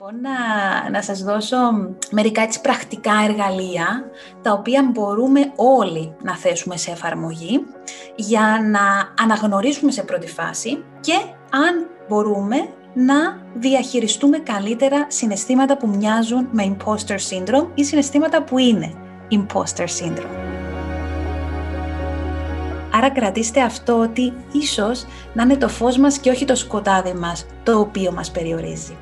λοιπόν να, να σας δώσω μερικά έτσι πρακτικά εργαλεία τα οποία μπορούμε όλοι να θέσουμε σε εφαρμογή για να αναγνωρίσουμε σε πρώτη φάση και αν μπορούμε να διαχειριστούμε καλύτερα συναισθήματα που μοιάζουν με imposter syndrome ή συναισθήματα που είναι imposter syndrome. Άρα κρατήστε αυτό ότι ίσως να είναι το φως μας και όχι το σκοτάδι μας το οποίο μας περιορίζει.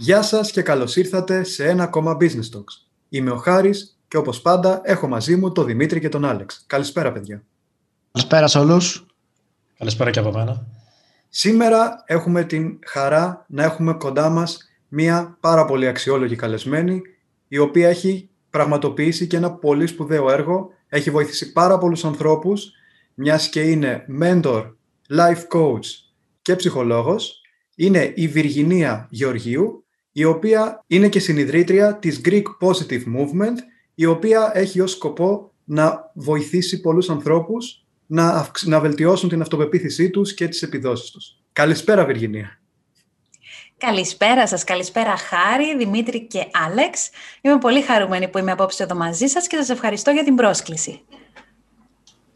Γεια σας και καλώς ήρθατε σε ένα ακόμα Business Talks. Είμαι ο Χάρης και όπως πάντα έχω μαζί μου τον Δημήτρη και τον Άλεξ. Καλησπέρα παιδιά. Καλησπέρα σε όλους. Καλησπέρα και από μένα. Σήμερα έχουμε την χαρά να έχουμε κοντά μας μία πάρα πολύ αξιόλογη καλεσμένη η οποία έχει πραγματοποιήσει και ένα πολύ σπουδαίο έργο. Έχει βοηθήσει πάρα πολλούς ανθρώπους μιας και είναι mentor, life coach και ψυχολόγος. Είναι η Βιργινία Γεωργίου η οποία είναι και συνειδρήτρια της Greek Positive Movement, η οποία έχει ως σκοπό να βοηθήσει πολλούς ανθρώπους να, να βελτιώσουν την αυτοπεποίθησή τους και τις επιδόσεις τους. Καλησπέρα, Βιργινία. Καλησπέρα σας, καλησπέρα Χάρη, Δημήτρη και Άλεξ. Είμαι πολύ χαρούμενη που είμαι απόψε εδώ μαζί σας και σας ευχαριστώ για την πρόσκληση.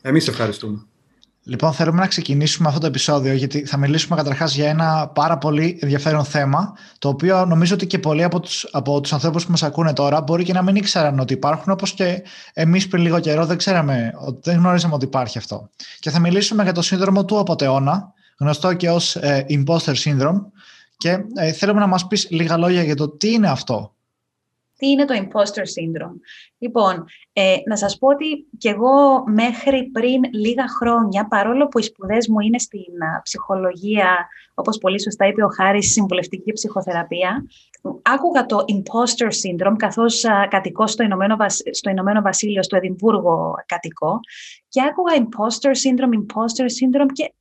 Εμείς ευχαριστούμε. Λοιπόν, θέλουμε να ξεκινήσουμε αυτό το επεισόδιο γιατί θα μιλήσουμε καταρχάς για ένα πάρα πολύ ενδιαφέρον θέμα το οποίο νομίζω ότι και πολλοί από τους, από τους ανθρώπους που μας ακούνε τώρα μπορεί και να μην ήξεραν ότι υπάρχουν όπως και εμείς πριν λίγο καιρό δεν ξέραμε, δεν γνωρίζαμε ότι υπάρχει αυτό. Και θα μιλήσουμε για το σύνδρομο του απατεώνα, γνωστό και ως ε, imposter syndrome και ε, θέλουμε να μας πεις λίγα λόγια για το τι είναι αυτό. Τι είναι το imposter syndrome; Λοιπόν, ε, να σας πω ότι κι εγώ μέχρι πριν λίγα χρόνια, παρόλο που οι σπουδές μου είναι στην ψυχολογία, όπως πολύ σωστά είπε ο Χάρης, συμβουλευτική ψυχοθεραπεία, άκουγα το imposter syndrome, καθώς α, κατοικώ στο Ηνωμένο, στο Ηνωμένο Βασίλειο, στο Εδιμβούργο κατοικώ, και άκουγα imposter syndrome, imposter syndrome και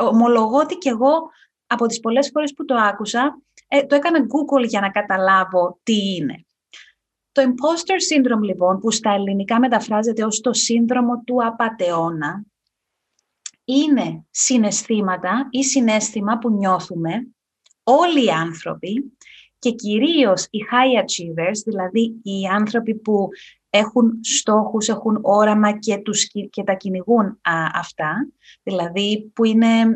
ομολογώ ότι κι εγώ από τις πολλές φορές που το άκουσα, ε, το έκανα Google για να καταλάβω τι είναι. Το imposter syndrome, λοιπόν, που στα ελληνικά μεταφράζεται ως το σύνδρομο του απατεώνα, είναι συναισθήματα ή συνέστημα που νιώθουμε όλοι οι άνθρωποι και κυρίως οι high achievers, δηλαδή οι άνθρωποι που έχουν στόχους, έχουν όραμα και, τους, και τα κυνηγούν αυτά, δηλαδή που, είναι, ε,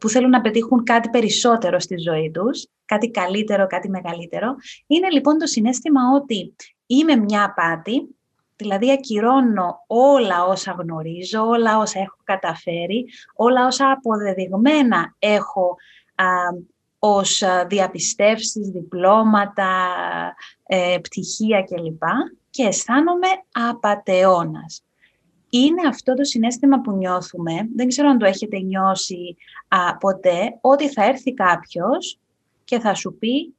που θέλουν να πετύχουν κάτι περισσότερο στη ζωή τους, κάτι καλύτερο, κάτι μεγαλύτερο. Είναι λοιπόν το συνέστημα ότι είμαι μια απάτη, δηλαδή ακυρώνω όλα όσα γνωρίζω, όλα όσα έχω καταφέρει, όλα όσα αποδεδειγμένα έχω α, ως διαπιστεύσεις, διπλώματα, ε, πτυχία κλπ. Και αισθάνομαι απατεώνας. Είναι αυτό το συνέστημα που νιώθουμε, δεν ξέρω αν το έχετε νιώσει α, ποτέ, ότι θα έρθει κάποιος και θα σου πει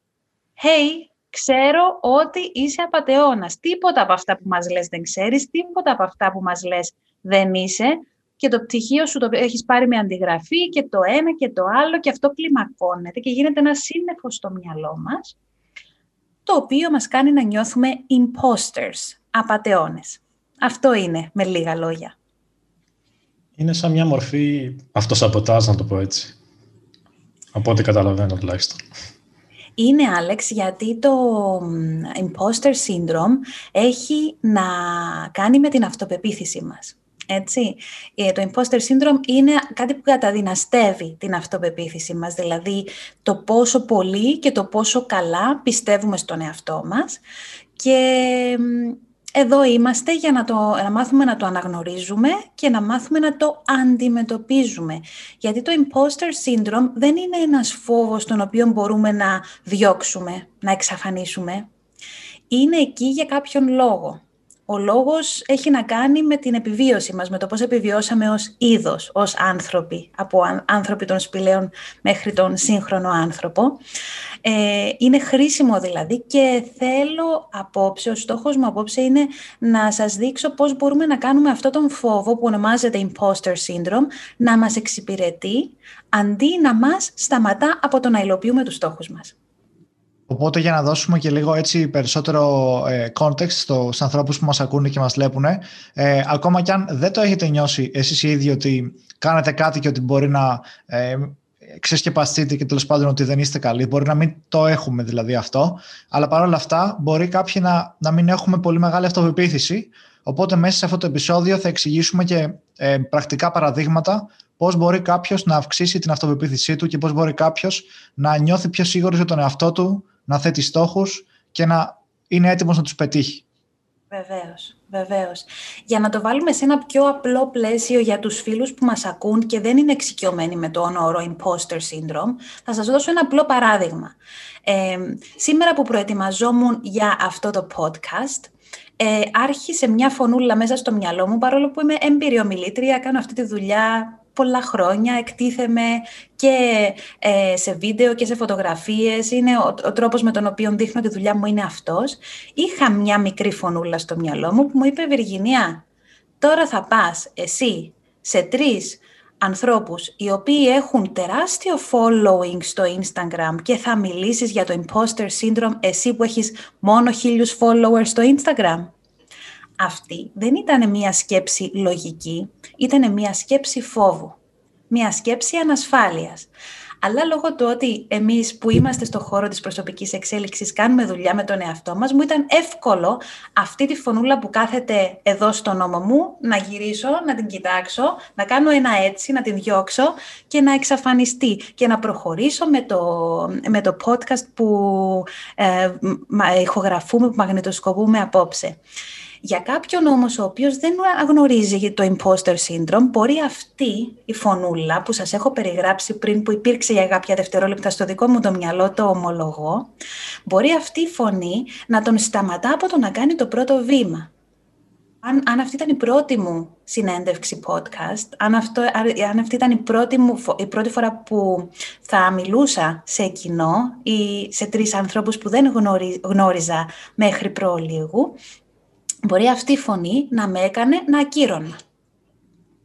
«Hey, ξέρω ότι είσαι απατεώνας. Τίποτα από αυτά που μας λες δεν ξέρεις, τίποτα από αυτά που μας λες δεν είσαι και το πτυχίο σου το έχεις πάρει με αντιγραφή και το ένα και το άλλο και αυτό κλιμακώνεται και γίνεται ένα σύννεφο στο μυαλό μας, το οποίο μας κάνει να νιώθουμε imposters, απατεώνες. Αυτό είναι, με λίγα λόγια. Είναι σαν μια μορφή αυτοσαποτάζ, να το πω έτσι. Από ό,τι καταλαβαίνω τουλάχιστον. Είναι, Άλεξ, γιατί το imposter syndrome έχει να κάνει με την αυτοπεποίθησή μας. Έτσι. Ε, το imposter syndrome είναι κάτι που καταδυναστεύει την αυτοπεποίθηση μας, δηλαδή το πόσο πολύ και το πόσο καλά πιστεύουμε στον εαυτό μας και εδώ είμαστε για να, το, να μάθουμε να το αναγνωρίζουμε και να μάθουμε να το αντιμετωπίζουμε. Γιατί το imposter syndrome δεν είναι ένας φόβος τον οποίο μπορούμε να διώξουμε, να εξαφανίσουμε. Είναι εκεί για κάποιον λόγο ο λόγος έχει να κάνει με την επιβίωση μας, με το πώς επιβιώσαμε ως είδος, ως άνθρωποι, από άνθρωποι των σπηλαίων μέχρι τον σύγχρονο άνθρωπο. Ε, είναι χρήσιμο δηλαδή και θέλω απόψε, ο στόχος μου απόψε είναι να σας δείξω πώς μπορούμε να κάνουμε αυτό τον φόβο που ονομάζεται imposter syndrome να μας εξυπηρετεί αντί να μας σταματά από το να υλοποιούμε τους στόχους μας. Οπότε για να δώσουμε και λίγο έτσι περισσότερο ε, context στους ανθρώπους που μας ακούνε και μας βλέπουν, ε, ακόμα κι αν δεν το έχετε νιώσει εσείς οι ίδιοι ότι κάνετε κάτι και ότι μπορεί να ε, ξεσκεπαστείτε και τέλος πάντων ότι δεν είστε καλοί, μπορεί να μην το έχουμε δηλαδή αυτό, αλλά παρόλα αυτά μπορεί κάποιοι να, να μην έχουμε πολύ μεγάλη αυτοπεποίθηση, οπότε μέσα σε αυτό το επεισόδιο θα εξηγήσουμε και ε, πρακτικά παραδείγματα πώς μπορεί κάποιος να αυξήσει την αυτοπεποίθησή του και πώς μπορεί κάποιος να νιώθει πιο σίγουρος για τον εαυτό του να θέτει στόχους και να είναι έτοιμος να τους πετύχει. Βεβαίως, βεβαίως. Για να το βάλουμε σε ένα πιο απλό πλαίσιο για τους φίλους που μας ακούν και δεν είναι εξοικειωμένοι με το όρο imposter syndrome, θα σας δώσω ένα απλό παράδειγμα. Ε, σήμερα που προετοιμαζόμουν για αυτό το podcast, ε, άρχισε μια φωνούλα μέσα στο μυαλό μου, παρόλο που είμαι έμπειρη ομιλήτρια, κάνω αυτή τη δουλειά πολλά χρόνια, εκτίθεμαι και ε, σε βίντεο και σε φωτογραφίες. Είναι ο, ο τρόπος με τον οποίο δείχνω τη δουλειά μου είναι αυτός. Είχα μια μικρή φωνούλα στο μυαλό μου που μου είπε «Βυργινία, τώρα θα πας εσύ σε τρεις ανθρώπους οι οποίοι έχουν τεράστιο following στο Instagram και θα μιλήσεις για το imposter syndrome εσύ που έχεις μόνο χίλιους followers στο Instagram αυτή δεν ήταν μία σκέψη λογική, ήταν μία σκέψη φόβου, μία σκέψη ανασφάλειας. Αλλά λόγω του ότι εμείς που είμαστε στο χώρο της προσωπικής εξέλιξης κάνουμε δουλειά με τον εαυτό μας, μου ήταν εύκολο αυτή τη φωνούλα που κάθεται εδώ στο νόμο μου να γυρίσω, να την κοιτάξω, να κάνω ένα έτσι, να την διώξω και να εξαφανιστεί και να προχωρήσω με το, με το podcast που ε, ηχογραφούμε, που μαγνητοσκοπούμε απόψε. Για κάποιον όμως ο οποίος δεν γνωρίζει το imposter syndrome, μπορεί αυτή η φωνούλα που σας έχω περιγράψει πριν, που υπήρξε για κάποια δευτερόλεπτα στο δικό μου το μυαλό, το ομολογώ, μπορεί αυτή η φωνή να τον σταματά από το να κάνει το πρώτο βήμα. Αν, αν αυτή ήταν η πρώτη μου συνέντευξη podcast, αν, αυτό, αν αυτή ήταν η πρώτη, μου, η πρώτη φορά που θα μιλούσα σε κοινό ή σε τρεις ανθρώπους που δεν γνώριζα μέχρι προλίγου, μπορεί αυτή η φωνή να με έκανε να ακύρωνα.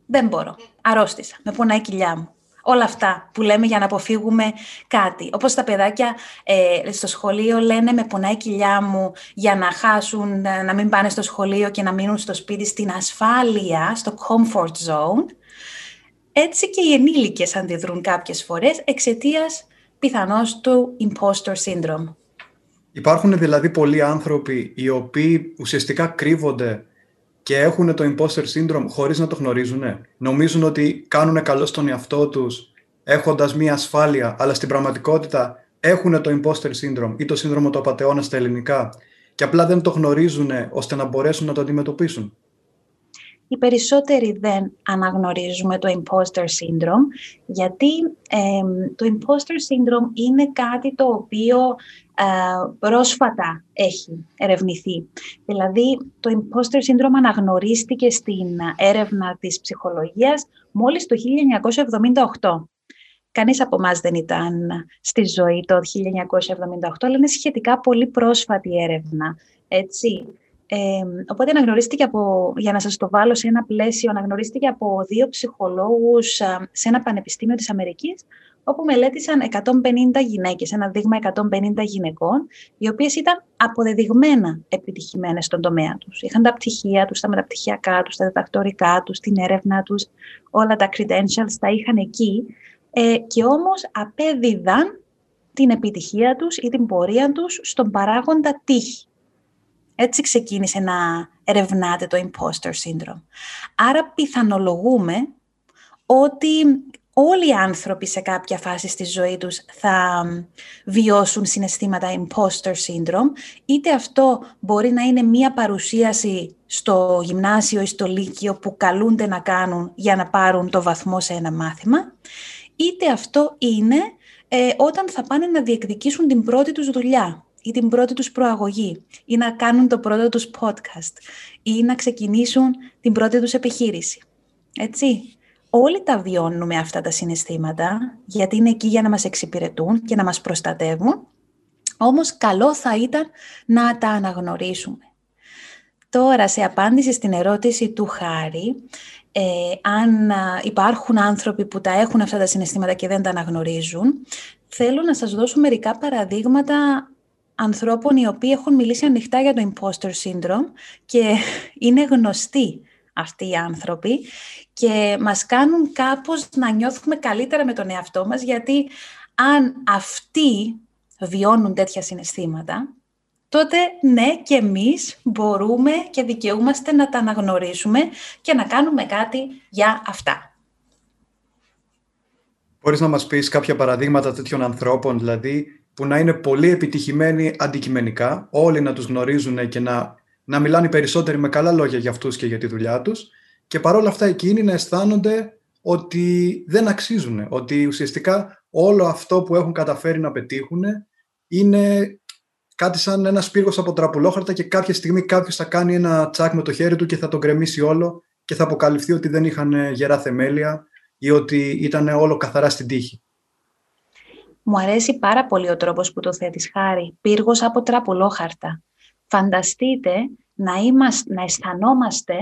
Δεν μπορώ. Αρρώστησα. Με πονάει η κοιλιά μου. Όλα αυτά που λέμε για να αποφύγουμε κάτι. Όπως τα παιδάκια ε, στο σχολείο λένε με πονάει η κοιλιά μου για να χάσουν, να μην πάνε στο σχολείο και να μείνουν στο σπίτι στην ασφάλεια, στο comfort zone. Έτσι και οι ενήλικες αντιδρούν κάποιες φορές εξαιτίας πιθανώς του imposter syndrome. Υπάρχουν δηλαδή πολλοί άνθρωποι οι οποίοι ουσιαστικά κρύβονται και έχουν το imposter syndrome χωρίς να το γνωρίζουν. Νομίζουν ότι κάνουν καλό στον εαυτό τους έχοντας μία ασφάλεια, αλλά στην πραγματικότητα έχουν το imposter syndrome ή το σύνδρομο του απαταιώνα στα ελληνικά και απλά δεν το γνωρίζουν ώστε να μπορέσουν να το αντιμετωπίσουν οι περισσότεροι δεν αναγνωρίζουμε το imposter syndrome, γιατί το imposter syndrome είναι κάτι το οποίο ε, πρόσφατα έχει ερευνηθεί. Δηλαδή, το imposter syndrome αναγνωρίστηκε στην έρευνα της ψυχολογίας μόλις το 1978. Κανείς από εμάς δεν ήταν στη ζωή το 1978, αλλά είναι σχετικά πολύ πρόσφατη έρευνα. Έτσι. Ε, οπότε αναγνωρίστηκε από, για να σας το βάλω σε ένα πλαίσιο, αναγνωρίστηκε από δύο ψυχολόγους σε ένα πανεπιστήμιο της Αμερικής, όπου μελέτησαν 150 γυναίκες, ένα δείγμα 150 γυναικών, οι οποίες ήταν αποδεδειγμένα επιτυχημένες στον τομέα τους. Είχαν τα πτυχία τους, τα μεταπτυχιακά τους, τα διδακτορικά τους, την έρευνα τους, όλα τα credentials τα είχαν εκεί ε, και όμως απέδιδαν την επιτυχία τους ή την πορεία τους στον παράγοντα τύχη. Έτσι ξεκίνησε να ερευνάται το imposter syndrome. Άρα πιθανολογούμε ότι όλοι οι άνθρωποι σε κάποια φάση στη ζωή τους θα βιώσουν συναισθήματα imposter syndrome, είτε αυτό μπορεί να είναι μία παρουσίαση στο γυμνάσιο ή στο λύκειο που καλούνται να κάνουν για να πάρουν το βαθμό σε ένα μάθημα, είτε αυτό είναι ε, όταν θα πάνε να διεκδικήσουν την πρώτη τους δουλειά ή την πρώτη τους προαγωγή ή να κάνουν το πρώτο τους podcast ή να ξεκινήσουν την πρώτη τους επιχείρηση. Έτσι, όλοι τα βιώνουμε αυτά τα συναισθήματα γιατί είναι εκεί για να μας εξυπηρετούν και να μας προστατεύουν, όμως καλό θα ήταν να τα αναγνωρίσουμε. Τώρα, σε απάντηση στην ερώτηση του Χάρη, ε, αν υπάρχουν άνθρωποι που τα έχουν αυτά τα συναισθήματα και δεν τα αναγνωρίζουν, θέλω να σας δώσω μερικά παραδείγματα ανθρώπων οι οποίοι έχουν μιλήσει ανοιχτά για το imposter syndrome και είναι γνωστοί αυτοί οι άνθρωποι και μας κάνουν κάπως να νιώθουμε καλύτερα με τον εαυτό μας γιατί αν αυτοί βιώνουν τέτοια συναισθήματα, τότε ναι και εμείς μπορούμε και δικαιούμαστε να τα αναγνωρίσουμε και να κάνουμε κάτι για αυτά. Μπορείς να μας πεις κάποια παραδείγματα τέτοιων ανθρώπων, δηλαδή, που να είναι πολύ επιτυχημένοι αντικειμενικά, όλοι να τους γνωρίζουν και να, να μιλάνε περισσότεροι με καλά λόγια για αυτούς και για τη δουλειά τους και παρόλα αυτά εκείνοι να αισθάνονται ότι δεν αξίζουν, ότι ουσιαστικά όλο αυτό που έχουν καταφέρει να πετύχουν είναι κάτι σαν ένα σπίργος από τραπουλόχαρτα και κάποια στιγμή κάποιος θα κάνει ένα τσάκ με το χέρι του και θα τον κρεμίσει όλο και θα αποκαλυφθεί ότι δεν είχαν γερά θεμέλια ή ότι ήταν όλο καθαρά στην τύχη. Μου αρέσει πάρα πολύ ο τρόπος που το θέτεις, Χάρη. Πύργος από τραπουλόχαρτα. Φανταστείτε να, είμαστε, να αισθανόμαστε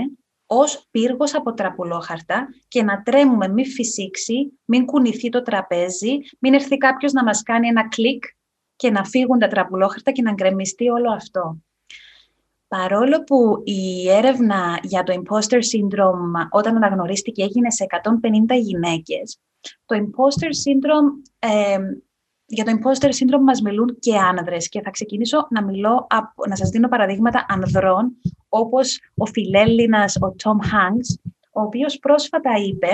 ως πύργος από τραπουλόχαρτα και να τρέμουμε μην φυσήξει, μην κουνηθεί το τραπέζι, μην έρθει κάποιος να μας κάνει ένα κλικ και να φύγουν τα τραπουλόχαρτα και να γκρεμιστεί όλο αυτό. Παρόλο που η έρευνα για το imposter syndrome όταν αναγνωρίστηκε έγινε σε 150 γυναίκες, το imposter syndrome, ε, για το imposter syndrome μας μιλούν και άνδρες και θα ξεκινήσω να, μιλώ, να σας δίνω παραδείγματα ανδρών όπως ο φιλέλληνας ο Tom Hanks, ο οποίος πρόσφατα είπε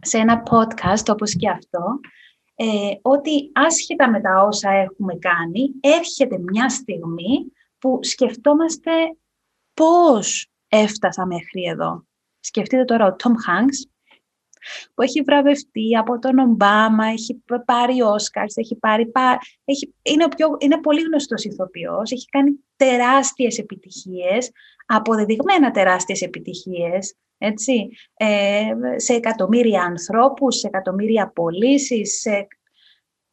σε ένα podcast όπως και αυτό, ε, ότι άσχετα με τα όσα έχουμε κάνει, έρχεται μια στιγμή που σκεφτόμαστε πώς έφτασα μέχρι εδώ. Σκεφτείτε τώρα ο Τόμ Hanks, που έχει βραβευτεί από τον Ομπάμα, έχει πάρει Όσκαρς, έχει πάρει... Έχει, είναι, πιο, είναι πολύ γνωστός ηθοποιός, έχει κάνει τεράστιες επιτυχίες, αποδεδειγμένα τεράστιες επιτυχίες, έτσι, ε, σε εκατομμύρια ανθρώπους, σε εκατομμύρια πωλήσεις, σε,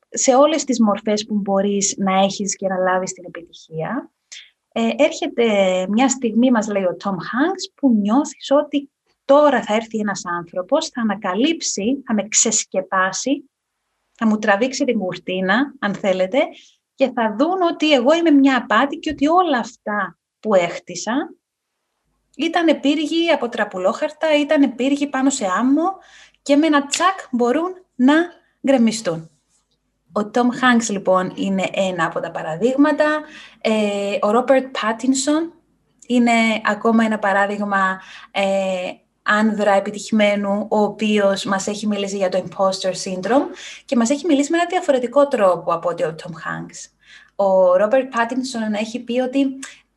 σε όλες τις μορφές που μπορείς να έχεις και να λάβεις την επιτυχία. Ε, έρχεται μια στιγμή, μας λέει ο Τόμ Hanks, που νιώθεις ότι τώρα θα έρθει ένας άνθρωπος, θα ανακαλύψει, θα με ξεσκεπάσει, θα μου τραβήξει την κουρτίνα, αν θέλετε, και θα δουν ότι εγώ είμαι μια απάτη και ότι όλα αυτά που έχτισα ήταν πύργοι από τραπουλόχαρτα, ήταν πύργοι πάνω σε άμμο και με ένα τσακ μπορούν να γκρεμιστούν. Ο Τόμ Χάνξ λοιπόν είναι ένα από τα παραδείγματα. Ε, ο Ρόπερτ Πάτινσον είναι ακόμα ένα παράδειγμα ε, άνδρα επιτυχημένου, ο οποίος μας έχει μιλήσει για το imposter syndrome και μας έχει μιλήσει με ένα διαφορετικό τρόπο από ότι ο Τόμ Χάνξ. Ο Ρόπερτ Πάτινσον έχει πει ότι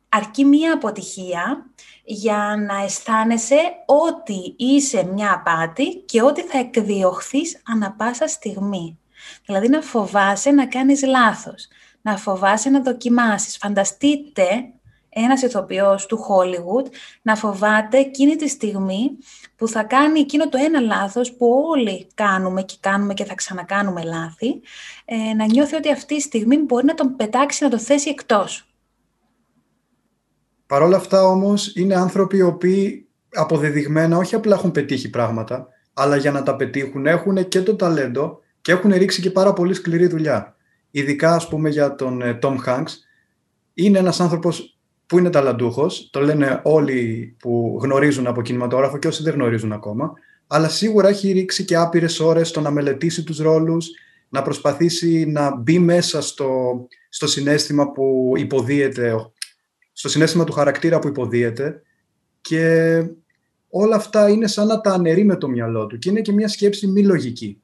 αρκεί μία αποτυχία για να αισθάνεσαι ότι είσαι μια απάτη και ότι θα εκδιωχθείς ανα πάσα στιγμή. Δηλαδή να φοβάσαι να κάνεις λάθος, να φοβάσαι να δοκιμάσεις. Φανταστείτε ένας ηθοποιός του Hollywood να φοβάται εκείνη τη στιγμή που θα κάνει εκείνο το ένα λάθος που όλοι κάνουμε και κάνουμε και θα ξανακάνουμε λάθη, ε, να νιώθει ότι αυτή τη στιγμή μπορεί να τον πετάξει, να το θέσει εκτός. Παρ' όλα αυτά όμως είναι άνθρωποι οι οποίοι αποδεδειγμένα όχι απλά έχουν πετύχει πράγματα, αλλά για να τα πετύχουν έχουν και το ταλέντο και έχουν ρίξει και πάρα πολύ σκληρή δουλειά. Ειδικά ας πούμε για τον ε, Tom Hanks, είναι ένας άνθρωπος που είναι ταλαντούχος, το λένε όλοι που γνωρίζουν από κινηματόγραφο και όσοι δεν γνωρίζουν ακόμα, αλλά σίγουρα έχει ρίξει και άπειρες ώρες στο να μελετήσει τους ρόλους, να προσπαθήσει να μπει μέσα στο, στο συνέστημα που υποδίεται στο συνέστημα του χαρακτήρα που υποδίεται και όλα αυτά είναι σαν να τα αναιρεί με το μυαλό του και είναι και μια σκέψη μη λογική.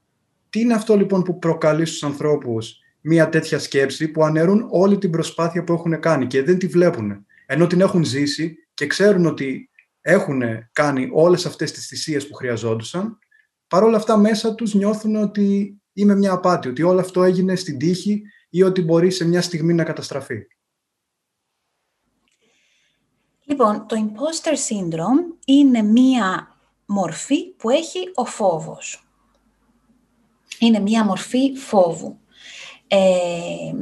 Τι είναι αυτό λοιπόν που προκαλεί στους ανθρώπους μια τέτοια σκέψη που αναιρούν όλη την προσπάθεια που έχουν κάνει και δεν τη βλέπουν; Ενώ την έχουν ζήσει και ξέρουν ότι έχουν κάνει όλες αυτές τις θυσίες που χρειαζόντουσαν, παρόλα αυτά μέσα τους νιώθουν ότι είμαι μια απάτη, ότι όλο αυτό έγινε στην τύχη ή ότι μπορεί σε μια στιγμή να καταστραφεί. Λοιπόν, το imposter syndrome είναι μία μορφή που έχει ο φόβος. Είναι μία μορφή φόβου. Ε,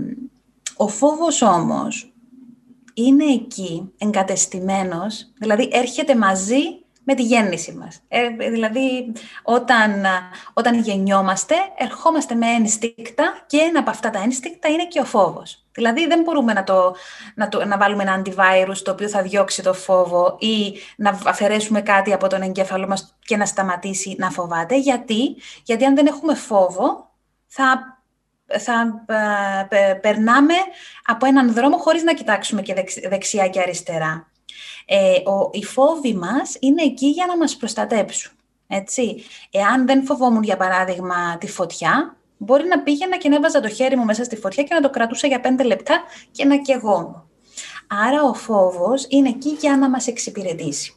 ο φόβος όμως είναι εκεί εγκατεστημένος, δηλαδή έρχεται μαζί με τη γέννηση μας. Ε, δηλαδή, όταν, όταν γεννιόμαστε, ερχόμαστε με ένστικτα και ένα από αυτά τα ένστικτα είναι και ο φόβος. Δηλαδή δεν μπορούμε να, το, να, το, να βάλουμε ένα antivirus το οποίο θα διώξει το φόβο ή να αφαιρέσουμε κάτι από τον εγκέφαλο μας και να σταματήσει να φοβάται. Γιατί, Γιατί αν δεν έχουμε φόβο θα, θα ε, περνάμε από έναν δρόμο χωρίς να κοιτάξουμε και δεξιά και αριστερά. Ε, ο, οι φόβοι μας είναι εκεί για να μας προστατέψουν. Έτσι. Εάν δεν φοβόμουν, για παράδειγμα, τη φωτιά, μπορεί να πήγαινα και να έβαζα το χέρι μου μέσα στη φωτιά και να το κρατούσα για πέντε λεπτά και να κεγόμουν. Άρα ο φόβος είναι εκεί για να μας εξυπηρετήσει.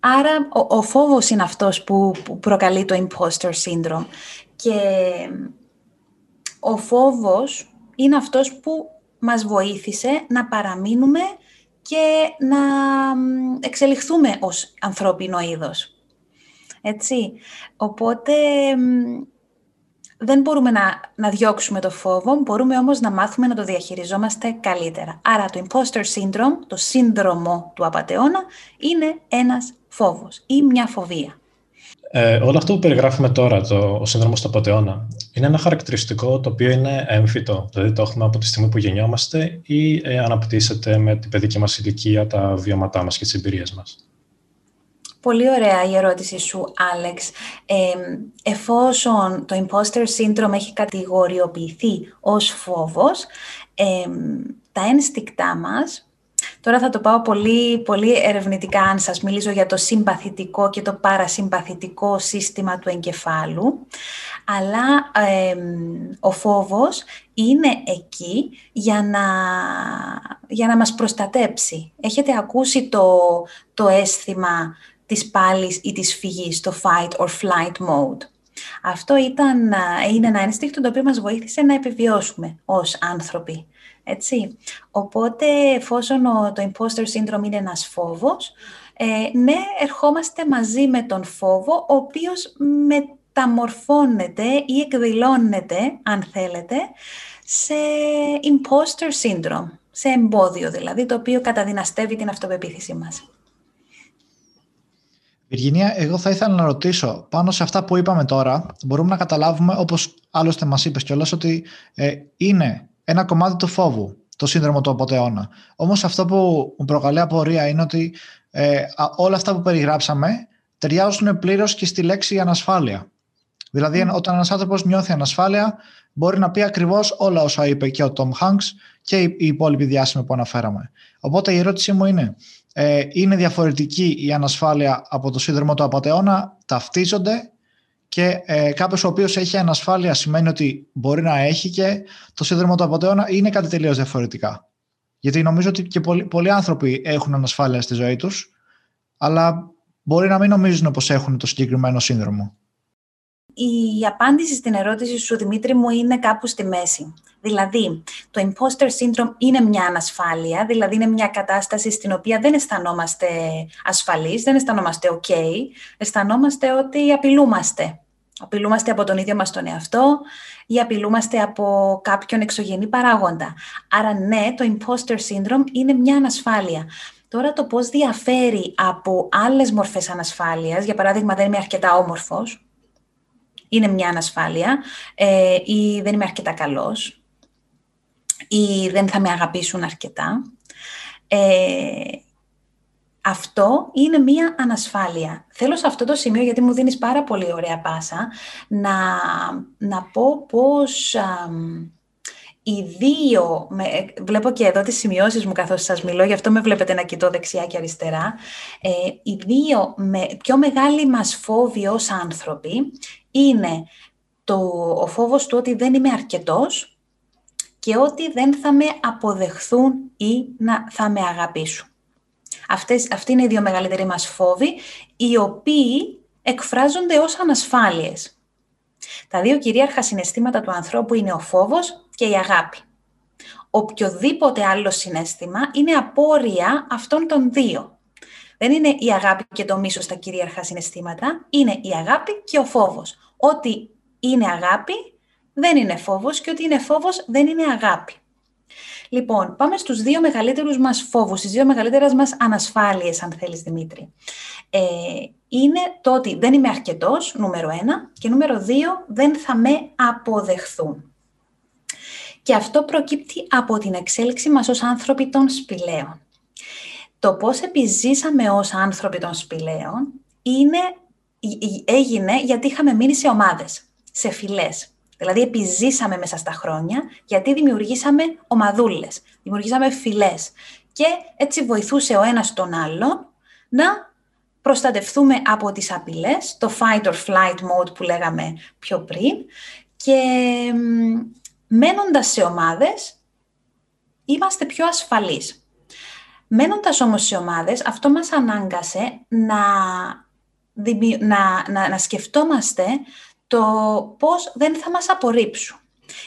Άρα ο, ο φόβος είναι αυτός που, που προκαλεί το imposter syndrome. Και ο φόβος είναι αυτός που μας βοήθησε να παραμείνουμε και να εξελιχθούμε ως ανθρώπινο είδος. Έτσι. Οπότε δεν μπορούμε να, να διώξουμε το φόβο, μπορούμε όμως να μάθουμε να το διαχειριζόμαστε καλύτερα. Άρα το imposter syndrome, το σύνδρομο του απαταιώνα, είναι ένας φόβος ή μια φοβία. Ε, όλο αυτό που περιγράφουμε τώρα, το, ο σύνδρομος του απαταιώνα, είναι ένα χαρακτηριστικό το οποίο είναι έμφυτο. Δηλαδή το έχουμε από τη στιγμή που γεννιόμαστε ή ε, αναπτύσσεται με την παιδική μας ηλικία, τα βιώματά μας και τις εμπειρίες μας; Πολύ ωραία η ερώτηση σου, Άλεξ. εφόσον το imposter syndrome έχει κατηγοριοποιηθεί ως φόβος, τα ένστικτά μας, τώρα θα το πάω πολύ, πολύ ερευνητικά αν σας μιλήσω για το συμπαθητικό και το παρασυμπαθητικό σύστημα του εγκεφάλου, αλλά ο φόβος είναι εκεί για να, για να μας προστατέψει. Έχετε ακούσει το, το αίσθημα της πάλης ή της φυγής, το fight or flight mode; Αυτό ήταν, είναι ένα ένστικτο το οποίο μας βοήθησε να επιβιώσουμε ως άνθρωποι. Έτσι. Οπότε, εφόσον το imposter syndrome είναι ένας φόβος, ε, ναι, ερχόμαστε μαζί με τον φόβο, ο οποίος μεταμορφώνεται ή εκδηλώνεται, αν θέλετε, σε imposter syndrome, σε εμπόδιο δηλαδή, το οποίο καταδυναστεύει την αυτοπεποίθησή μας. Βιργινία, εγώ θα ήθελα να ρωτήσω πάνω σε αυτά που είπαμε τώρα. Μπορούμε να καταλάβουμε, όπως άλλωστε μας είπες κιόλας, ότι ε, είναι ένα κομμάτι του φόβου το σύνδρομο του αποτεώνα. Όμως αυτό που μου προκαλεί απορία είναι ότι ε, όλα αυτά που περιγράψαμε ταιριάζουν πλήρως και στη λέξη ανασφάλεια. Δηλαδή, mm. όταν ένας άνθρωπος νιώθει ανασφάλεια, μπορεί να πει ακριβώς όλα όσα είπε και ο Τόμ Χάγκς και οι υπόλοιποι διάσημοι που αναφέραμε. Οπότε η ερώτησή μου είναι, ε, είναι διαφορετική η ανασφάλεια από το σύνδρομο του απαταιώνα, ταυτίζονται και ε, κάποιος ο οποίος έχει ανασφάλεια σημαίνει ότι μπορεί να έχει και το σύνδρομο του απαταιώνα είναι κάτι τελείως διαφορετικά. Γιατί νομίζω ότι και πολλοί, πολλοί άνθρωποι έχουν ανασφάλεια στη ζωή τους, αλλά μπορεί να μην νομίζουν πως έχουν το συγκεκριμένο σύνδρομο. Η απάντηση στην ερώτηση σου, Δημήτρη μου, είναι κάπου στη μέση. Δηλαδή, το imposter syndrome είναι μια ανασφάλεια, δηλαδή είναι μια κατάσταση στην οποία δεν αισθανόμαστε ασφαλείς, δεν αισθανόμαστε ok, αισθανόμαστε ότι απειλούμαστε. Απειλούμαστε από τον ίδιο μας τον εαυτό ή απειλούμαστε από κάποιον εξωγενή παράγοντα. Άρα ναι, το imposter syndrome είναι μια ανασφάλεια. Τώρα το πώς διαφέρει από άλλες μορφές ανασφάλειας, για παράδειγμα δεν είμαι αρκετά όμορφος, είναι μια ανασφάλεια, ε, ή δεν είμαι αρκετά καλός, ή δεν θα με αγαπήσουν αρκετά. Ε, αυτό είναι μία ανασφάλεια. Θέλω σε αυτό το σημείο, γιατί μου δίνεις πάρα πολύ ωραία πάσα, να, να πω πώς οι δύο, με, βλέπω και εδώ τις σημειώσεις μου καθώς σας μιλώ, γι' αυτό με βλέπετε να κοιτώ δεξιά και αριστερά, ε, οι δύο με, πιο μεγάλοι μας φόβοι ως άνθρωποι είναι το, ο φόβος του ότι δεν είμαι αρκετός, και ότι δεν θα με αποδεχθούν ή να θα με αγαπήσουν. Αυτές, αυτοί είναι οι δύο μεγαλύτεροι μας φόβοι, οι οποίοι εκφράζονται ως ανασφάλειες. Τα δύο κυρίαρχα συναισθήματα του ανθρώπου είναι ο φόβος και η αγάπη. Οποιοδήποτε άλλο συνέστημα είναι απόρρια αυτών των δύο. Δεν είναι η αγάπη και το μίσος τα κυρίαρχα συναισθήματα, είναι η αγάπη και ο φόβος. Ό,τι είναι αγάπη δεν είναι φόβος και ότι είναι φόβος δεν είναι αγάπη. Λοιπόν, πάμε στους δύο μεγαλύτερους μας φόβους, στις δύο μεγαλύτερες μας ανασφάλειες, αν θέλεις, Δημήτρη. Ε, είναι το ότι δεν είμαι αρκετός, νούμερο ένα, και νούμερο δύο, δεν θα με αποδεχθούν. Και αυτό προκύπτει από την εξέλιξη μας ως άνθρωποι των σπηλαίων. Το πώς επιζήσαμε ως άνθρωποι των σπηλαίων είναι, έγινε γιατί είχαμε μείνει σε ομάδες, σε φυλές. Δηλαδή επιζήσαμε μέσα στα χρόνια γιατί δημιουργήσαμε ομαδούλες, δημιουργήσαμε φυλές και έτσι βοηθούσε ο ένας τον άλλον να προστατευτούμε από τις απειλές, το fight or flight mode που λέγαμε πιο πριν και μένοντας σε ομάδες είμαστε πιο ασφαλείς. Μένοντας όμως σε ομάδες, αυτό μας ανάγκασε να, να, να, να σκεφτόμαστε το πώς δεν θα μας απορρίψουν.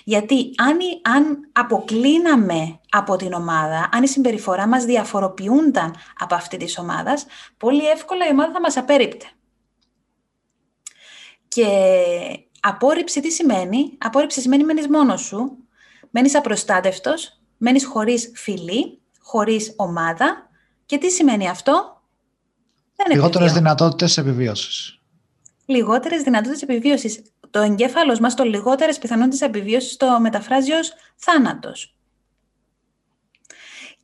Γιατί αν, αν αποκλίναμε από την ομάδα, αν η συμπεριφορά μας διαφοροποιούνταν από αυτή της ομάδας, πολύ εύκολα η ομάδα θα μας απέριπτε. Και απόρριψη τι σημαίνει; Απόρριψη σημαίνει μένεις μόνος σου, μένεις απροστάτευτος, μένεις χωρίς φιλή, χωρίς ομάδα. Και τι σημαίνει αυτό; Λιγότερες δυνατότητες επιβίωσης. Λιγότερες δυνατότητες επιβίωσης το εγκέφαλος μας το λιγότερες πιθανότητες επιβίωσης το μεταφράζει ως θάνατος.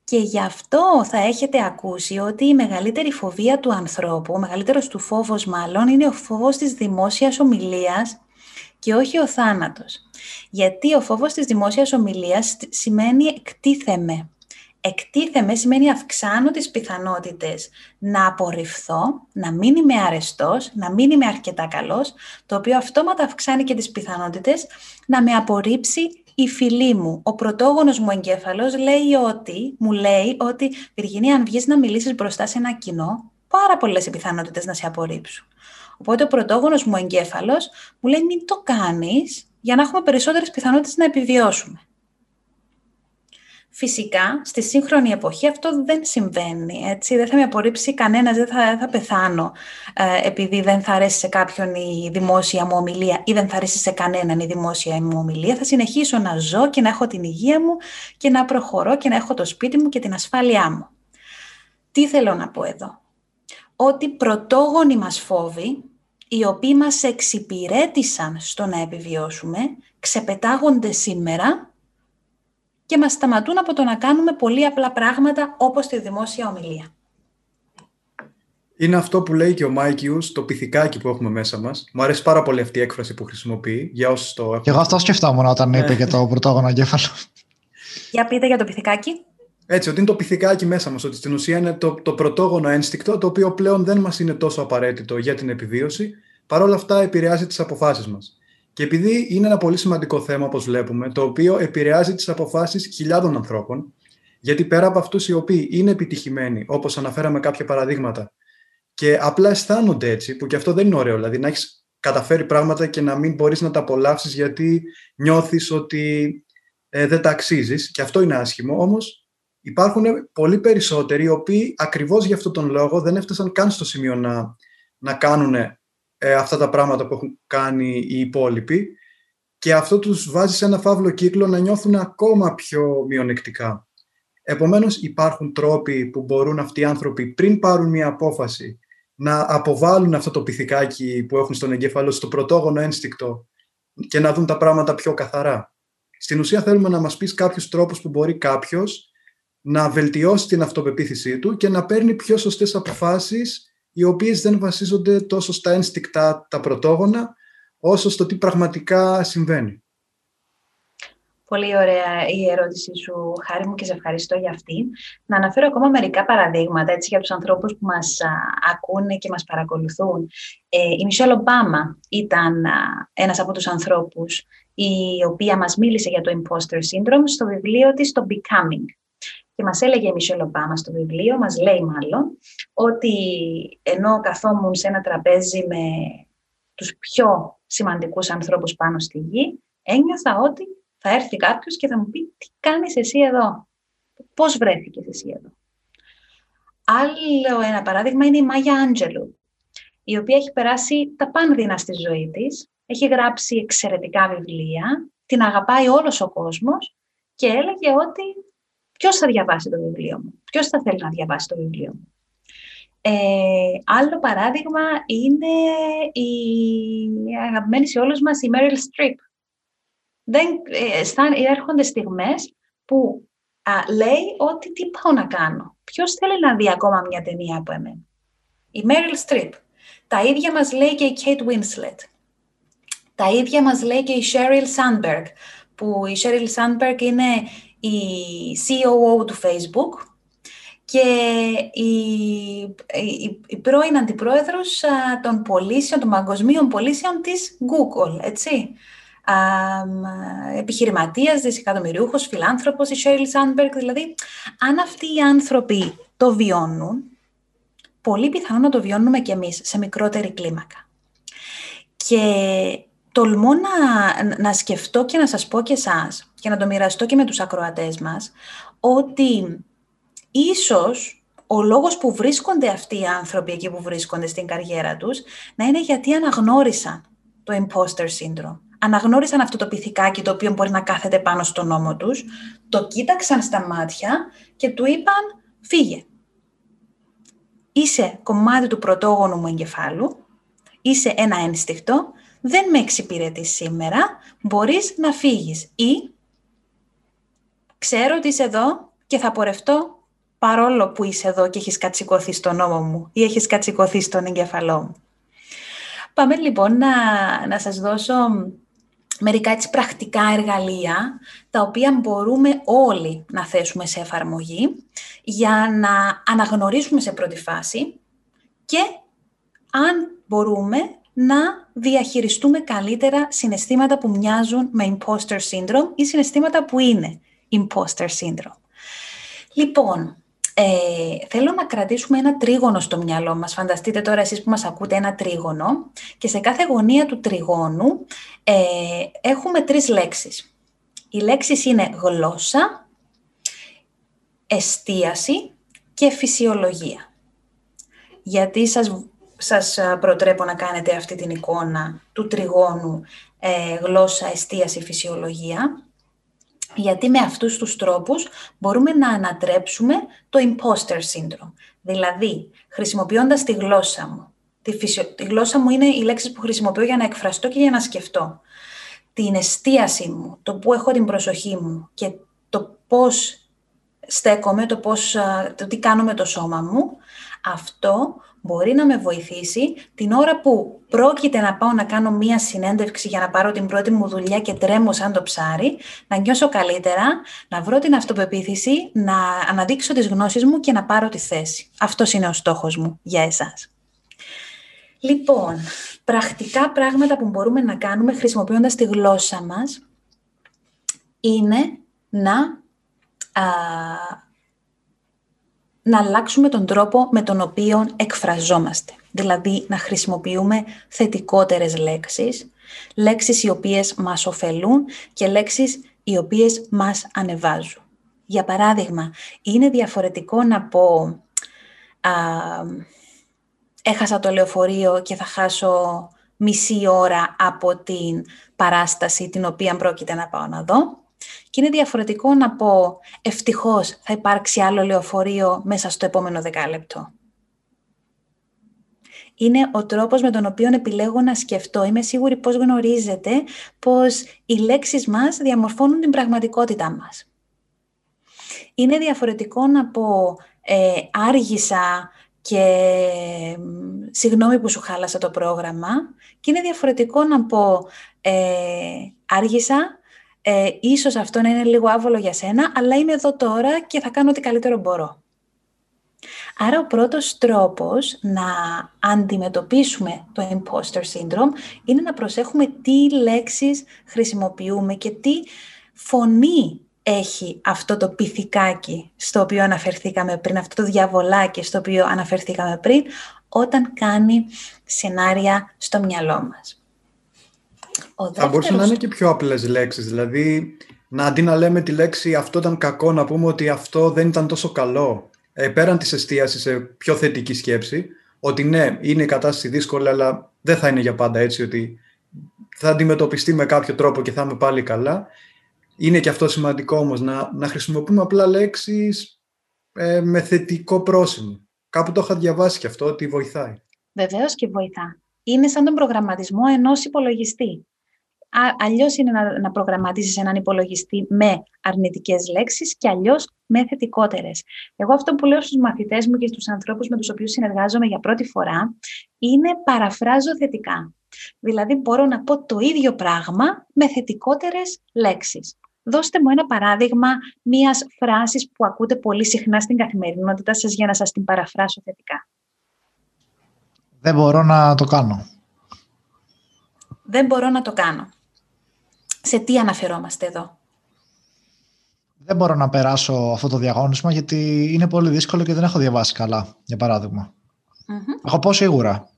Και γι' αυτό θα έχετε ακούσει ότι η μεγαλύτερη φοβία του ανθρώπου, ο μεγαλύτερος του φόβος μάλλον, είναι ο φόβος της δημόσιας ομιλίας και όχι ο θάνατος. Γιατί ο φόβος της δημόσιας ομιλίας σημαίνει εκτίθεμε. Εκτίθεμαι σημαίνει αυξάνω τις πιθανότητες να απορριφθώ, να μην είμαι αρεστός, να μην είμαι αρκετά καλός, το οποίο αυτόματα αυξάνει και τις πιθανότητες να με απορρίψει η φιλή μου. Ο πρωτόγονος μου εγκέφαλος λέει ότι, μου λέει ότι, Βυργινία, αν βγεις να μιλήσεις μπροστά σε ένα κοινό, πάρα πολλές οι πιθανότητες να σε απορρίψουν. Οπότε ο πρωτόγονος μου εγκέφαλος μου λέει μην το κάνεις για να έχουμε περισσότερες πιθανότητες να επιβιώσουμε. Φυσικά, στη σύγχρονη εποχή αυτό δεν συμβαίνει, έτσι. Δεν θα με απορρίψει κανένας, δεν θα, θα πεθάνω ε, επειδή δεν θα αρέσει σε κάποιον η δημόσια μου ομιλία ή δεν θα αρέσει σε κανέναν η δημόσια μου ομιλία. Θα συνεχίσω να ζω και να έχω την υγεία μου και να προχωρώ και να έχω το σπίτι μου και την ασφάλειά μου. Τι θέλω να πω εδώ; Ότι πρωτόγονοι μας φόβοι, οι οποίοι μας εξυπηρέτησαν στο να επιβιώσουμε, ξεπετάγονται σήμερα και μας σταματούν από το να κάνουμε πολύ απλά πράγματα όπως τη δημόσια ομιλία. Είναι αυτό που λέει και ο Μάικιους, το πιθηκάκι που έχουμε μέσα μας. Μου αρέσει πάρα πολύ αυτή η έκφραση που χρησιμοποιεί, για όσους το έχουν. Και εγώ αυτό σκεφτόμουν όταν είπε για το πρωτόγονο εγκέφαλο. Για πείτε για το πιθηκάκι. Έτσι, ότι είναι το πιθηκάκι μέσα μας, ότι στην ουσία είναι το, το πρωτόγονο ένστικτο, το οποίο πλέον δεν μας είναι τόσο απαραίτητο για την επιβίωση, παρόλα αυτά επηρεάζει τις αποφάσεις μας. Και επειδή είναι ένα πολύ σημαντικό θέμα, όπως βλέπουμε, το οποίο επηρεάζει τις αποφάσεις χιλιάδων ανθρώπων, γιατί πέρα από αυτούς οι οποίοι είναι επιτυχημένοι, όπως αναφέραμε κάποια παραδείγματα, και απλά αισθάνονται έτσι, που και αυτό δεν είναι ωραίο, δηλαδή να έχεις καταφέρει πράγματα και να μην μπορείς να τα απολαύσεις γιατί νιώθεις ότι ε, δεν τα αξίζεις, και αυτό είναι άσχημο, όμως υπάρχουν πολύ περισσότεροι οι οποίοι ακριβώς για αυτόν τον λόγο δεν έφτασαν καν στο σημείο να, να κάνουν ε, αυτά τα πράγματα που έχουν κάνει οι υπόλοιποι και αυτό τους βάζει σε ένα φαύλο κύκλο να νιώθουν ακόμα πιο μειονεκτικά. Επομένως υπάρχουν τρόποι που μπορούν αυτοί οι άνθρωποι πριν πάρουν μια απόφαση να αποβάλουν αυτό το πυθικάκι που έχουν στον εγκέφαλο στο πρωτόγωνο ένστικτο και να δουν τα πράγματα πιο καθαρά. Στην ουσία θέλουμε να μας πεις κάποιους τρόπους που μπορεί κάποιος να βελτιώσει την αυτοπεποίθησή του και να παίρνει πιο σωστές αποφάσεις οι οποίες δεν βασίζονται τόσο στα ένστικτα τα πρωτόγωνα, όσο στο τι πραγματικά συμβαίνει. Πολύ ωραία η ερώτησή σου, Χάρη μου, και σε ευχαριστώ για αυτή. Να αναφέρω ακόμα μερικά παραδείγματα έτσι, για τους ανθρώπους που μας ακούνε και μας παρακολουθούν. Ε, η Μισελ Ομπάμα ήταν α, ένας από τους ανθρώπους η οποία μας μίλησε για το imposter syndrome στο βιβλίο της, το Becoming. Και μας έλεγε η Μισελ Ομπάμα στο βιβλίο, μας λέει μάλλον, ότι ενώ καθόμουν σε ένα τραπέζι με τους πιο σημαντικούς ανθρώπους πάνω στη γη, ένιωθα ότι θα έρθει κάποιος και θα μου πει τι κάνεις εσύ εδώ, πώς βρέθηκες εσύ εδώ; Άλλο ένα παράδειγμα είναι η Μάγια Άντζελου, η οποία έχει περάσει τα πάνδυνα στη ζωή της, έχει γράψει εξαιρετικά βιβλία, την αγαπάει όλος ο κόσμος και έλεγε ότι ποιος θα διαβάσει το βιβλίο μου, ποιος θα θέλει να διαβάσει το βιβλίο μου; Ε, άλλο παράδειγμα είναι η αγαπημένη σε όλους μας η Meryl Streep, δεν, ε, έρχονται στιγμές που λέει ότι τι πάω να κάνω. Ποιος θέλει να δει ακόμα μια ταινία από εμένα; Η Meryl Streep. Τα ίδια μας λέει και η Kate Winslet. Τα ίδια μας λέει και η Sheryl Sandberg, που η Sheryl Sandberg είναι η COO του Facebook και η, η, η πρώην αντιπρόεδρος των πωλήσεων, των παγκοσμίων πωλήσεων της Google, έτσι. Α, επιχειρηματίας, δισεκατομμυριούχος, φιλάνθρωπος, η Sheryl Sandberg, δηλαδή, αν αυτοί οι άνθρωποι το βιώνουν, πολύ πιθανό να το βιώνουμε κι εμείς σε μικρότερη κλίμακα. Και τολμώ να, να σκεφτώ και να σας πω και εσάς και να το μοιραστώ και με τους ακροατές μας ότι ίσως ο λόγος που βρίσκονται αυτοί οι άνθρωποι εκεί που βρίσκονται στην καριέρα τους να είναι γιατί αναγνώρισαν το imposter syndrome. Αναγνώρισαν αυτό το πυθικάκι το οποίο μπορεί να κάθεται πάνω στον νόμο τους, το κοίταξαν στα μάτια και του είπαν φύγε. Είσαι κομμάτι του πρωτόγονου μου εγκεφάλου, είσαι ένα ένστικτο, δεν με εξυπηρετεί σήμερα, μπορείς να φύγεις. Ή ξέρω ότι είσαι εδώ και θα πορευτώ παρόλο που είσαι εδώ και έχεις κατσικωθεί στον νόμο μου ή έχεις κατσικωθεί στον εγκεφαλό μου. Πάμε λοιπόν να, να σας δώσω μερικά έτσι πρακτικά εργαλεία τα οποία μπορούμε όλοι να θέσουμε σε εφαρμογή για να αναγνωρίσουμε σε πρώτη φάση και αν μπορούμε να διαχειριστούμε καλύτερα συναισθήματα που μοιάζουν με imposter syndrome ή συναισθήματα που είναι imposter syndrome. Λοιπόν, ε, θέλω να κρατήσουμε ένα τρίγωνο στο μυαλό μας. Φανταστείτε τώρα εσείς που μας ακούτε ένα τρίγωνο και σε κάθε γωνία του τριγώνου ε, έχουμε τρεις λέξεις. Οι λέξεις είναι γλώσσα, εστίαση και φυσιολογία. Γιατί σας, σας προτρέπω να κάνετε αυτή την εικόνα του τριγώνου ε, γλώσσα, εστίαση, φυσιολογία γιατί με αυτούς τους τρόπους μπορούμε να ανατρέψουμε το imposter syndrome. Δηλαδή, χρησιμοποιώντας τη γλώσσα μου. Τη, τη γλώσσα μου είναι οι λέξεις που χρησιμοποιώ για να εκφραστώ και για να σκεφτώ. Την εστίαση μου, το που έχω την προσοχή μου και το πώς στέκομαι, το, πώς, το τι κάνω με το σώμα μου, αυτό μπορεί να με βοηθήσει την ώρα που πρόκειται να πάω να κάνω μία συνέντευξη για να πάρω την πρώτη μου δουλειά και τρέμω σαν το ψάρι, να νιώσω καλύτερα, να βρω την αυτοπεποίθηση, να αναδείξω τις γνώσεις μου και να πάρω τη θέση. Αυτός είναι ο στόχος μου για εσάς. Λοιπόν, πρακτικά πράγματα που μπορούμε να κάνουμε χρησιμοποιώντας τη γλώσσα μας είναι να να αλλάξουμε τον τρόπο με τον οποίο εκφραζόμαστε. Δηλαδή να χρησιμοποιούμε θετικότερες λέξεις, λέξεις οι οποίες μας ωφελούν και λέξεις οι οποίες μας ανεβάζουν. Για παράδειγμα, είναι διαφορετικό να πω α, έχασα το λεωφορείο και θα χάσω μισή ώρα από την παράσταση την οποία πρόκειται να πάω να δω και είναι διαφορετικό να πω ευτυχώς θα υπάρξει άλλο λεωφορείο μέσα στο επόμενο δεκάλεπτο. Είναι ο τρόπος με τον οποίο επιλέγω να σκεφτώ. Είμαι σίγουρη πώς γνωρίζετε πως οι λέξεις μας διαμορφώνουν την πραγματικότητά μας. Είναι διαφορετικό να πω ε, άργησα και συγγνώμη που σου χάλασα το πρόγραμμα και είναι διαφορετικό να πω ε, άργησα, ε, ίσως αυτό να είναι λίγο άβολο για σένα, αλλά είμαι εδώ τώρα και θα κάνω ό,τι καλύτερο μπορώ. Άρα ο πρώτος τρόπος να αντιμετωπίσουμε το imposter syndrome είναι να προσέχουμε τι λέξεις χρησιμοποιούμε και τι φωνή έχει αυτό το πυθικάκι στο οποίο αναφερθήκαμε πριν, αυτό το διαβολάκι στο οποίο αναφερθήκαμε πριν, όταν κάνει σενάρια στο μυαλό μας. Θα μπορούσε να είναι και πιο απλές λέξεις, δηλαδή να αντί να λέμε τη λέξη αυτό ήταν κακό, να πούμε ότι αυτό δεν ήταν τόσο καλό. Ε, πέραν της εστίασης σε πιο θετική σκέψη, ότι ναι, είναι η κατάσταση δύσκολη, αλλά δεν θα είναι για πάντα έτσι, ότι θα αντιμετωπιστεί με κάποιο τρόπο και θα είμαι πάλι καλά. Είναι και αυτό σημαντικό όμως, να, να χρησιμοποιούμε απλά λέξεις ε, με θετικό πρόσημο. Κάπου το είχα διαβάσει και αυτό, ότι βοηθάει. Βεβαίως και βοηθά είναι σαν τον προγραμματισμό ενός υπολογιστή. αλλιώς είναι να, να προγραμματίσεις έναν υπολογιστή με αρνητικές λέξεις και αλλιώς με θετικότερες. Εγώ αυτό που λέω στους μαθητές μου και στους ανθρώπους με τους οποίους συνεργάζομαι για πρώτη φορά είναι παραφράζω θετικά. Δηλαδή μπορώ να πω το ίδιο πράγμα με θετικότερες λέξεις. Δώστε μου ένα παράδειγμα μιας φράσης που ακούτε πολύ συχνά στην καθημερινότητα σας για να σας την παραφράσω θετικά. Δεν μπορώ να το κάνω. Δεν μπορώ να το κάνω. Σε τι αναφερόμαστε εδώ; Δεν μπορώ να περάσω αυτό το διαγώνισμα γιατί είναι πολύ δύσκολο και δεν έχω διαβάσει καλά, για παράδειγμα. Mm-hmm. Έχω πω σίγουρα.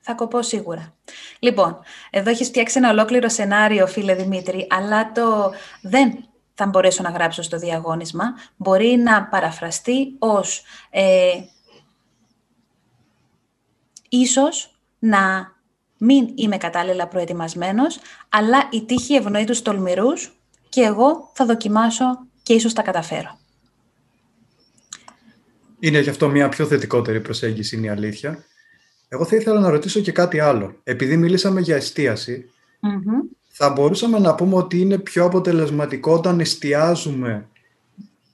Θα κοπώ σίγουρα. Λοιπόν, εδώ έχει φτιάξει ένα ολόκληρο σενάριο, φίλε Δημήτρη, αλλά το δεν θα μπορέσω να γράψω στο διαγώνισμα. Μπορεί να παραφραστεί ως ε, ίσως να μην είμαι κατάλληλα προετοιμασμένος, αλλά η τύχη ευνοεί τους τολμηρούς και εγώ θα δοκιμάσω και ίσως τα καταφέρω. Είναι γι' αυτό μια πιο θετικότερη προσέγγιση, είναι η αλήθεια. Εγώ θα ήθελα να ρωτήσω και κάτι άλλο. Επειδή μιλήσαμε για εστιαση θα μπορούσαμε να πούμε ότι είναι πιο αποτελεσματικό όταν εστιάζουμε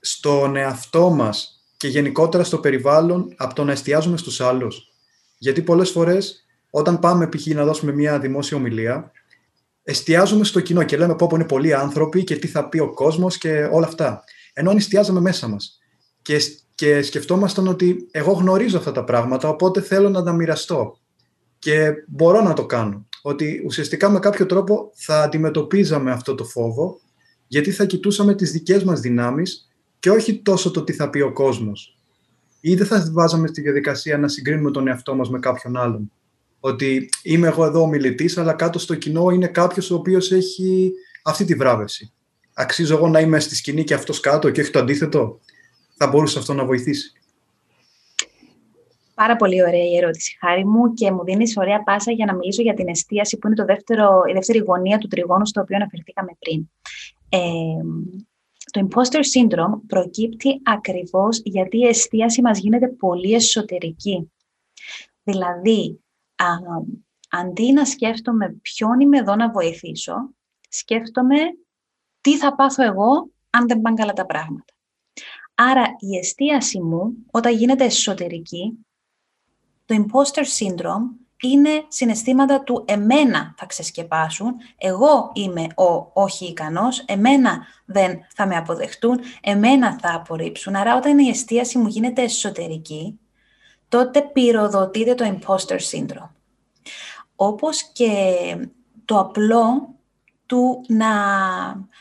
στον εαυτό μας και γενικότερα στο περιβάλλον από το να εστιάζουμε στους άλλους; Γιατί πολλές φορές όταν πάμε π.χ. να δώσουμε μια δημόσια ομιλία, εστιάζουμε στο κοινό και λέμε πω είναι πολλοί άνθρωποι και τι θα πει ο κόσμος και όλα αυτά. Ενώ αν εστιάζαμε μέσα μας και και σκεφτόμασταν ότι εγώ γνωρίζω αυτά τα πράγματα, οπότε θέλω να τα μοιραστώ και μπορώ να το κάνω. Ότι ουσιαστικά με κάποιο τρόπο θα αντιμετωπίζαμε αυτό το φόβο, γιατί θα κοιτούσαμε τις δικές μας δυνάμεις και όχι τόσο το τι θα πει ο κόσμος. Ή δεν θα βάζαμε στη διαδικασία να συγκρίνουμε τον εαυτό μας με κάποιον άλλον. Ότι είμαι εγώ εδώ ο μιλητής, αλλά κάτω στο κοινό είναι κάποιος ο οποίος έχει αυτή τη βράβευση. Αξίζω εγώ να είμαι στη σκηνή και αυτός κάτω και όχι το αντίθετο; Θα μπορούσε αυτό να βοηθήσει; Πάρα πολύ ωραία η ερώτηση, Χάρη μου, και μου δίνεις ωραία πάσα για να μιλήσω για την εστίαση, που είναι το δεύτερο, η δεύτερη γωνία του τριγώνου, στο οποίο αναφερθήκαμε πριν. Ε, το imposter syndrome προκύπτει ακριβώς γιατί η εστίαση μας γίνεται πολύ εσωτερική. Δηλαδή, α, αντί να σκέφτομαι ποιον είμαι εδώ να βοηθήσω, σκέφτομαι τι θα πάθω εγώ αν δεν πάνε καλά τα πράγματα. Άρα η εστίαση μου, όταν γίνεται εσωτερική, το imposter syndrome είναι συναισθήματα του εμένα θα ξεσκεπάσουν, εγώ είμαι ο όχι ικανός, εμένα δεν θα με αποδεχτούν, εμένα θα απορρίψουν. Άρα όταν η εστίαση μου γίνεται εσωτερική, τότε πυροδοτείται το imposter syndrome. Όπως και το απλό του να,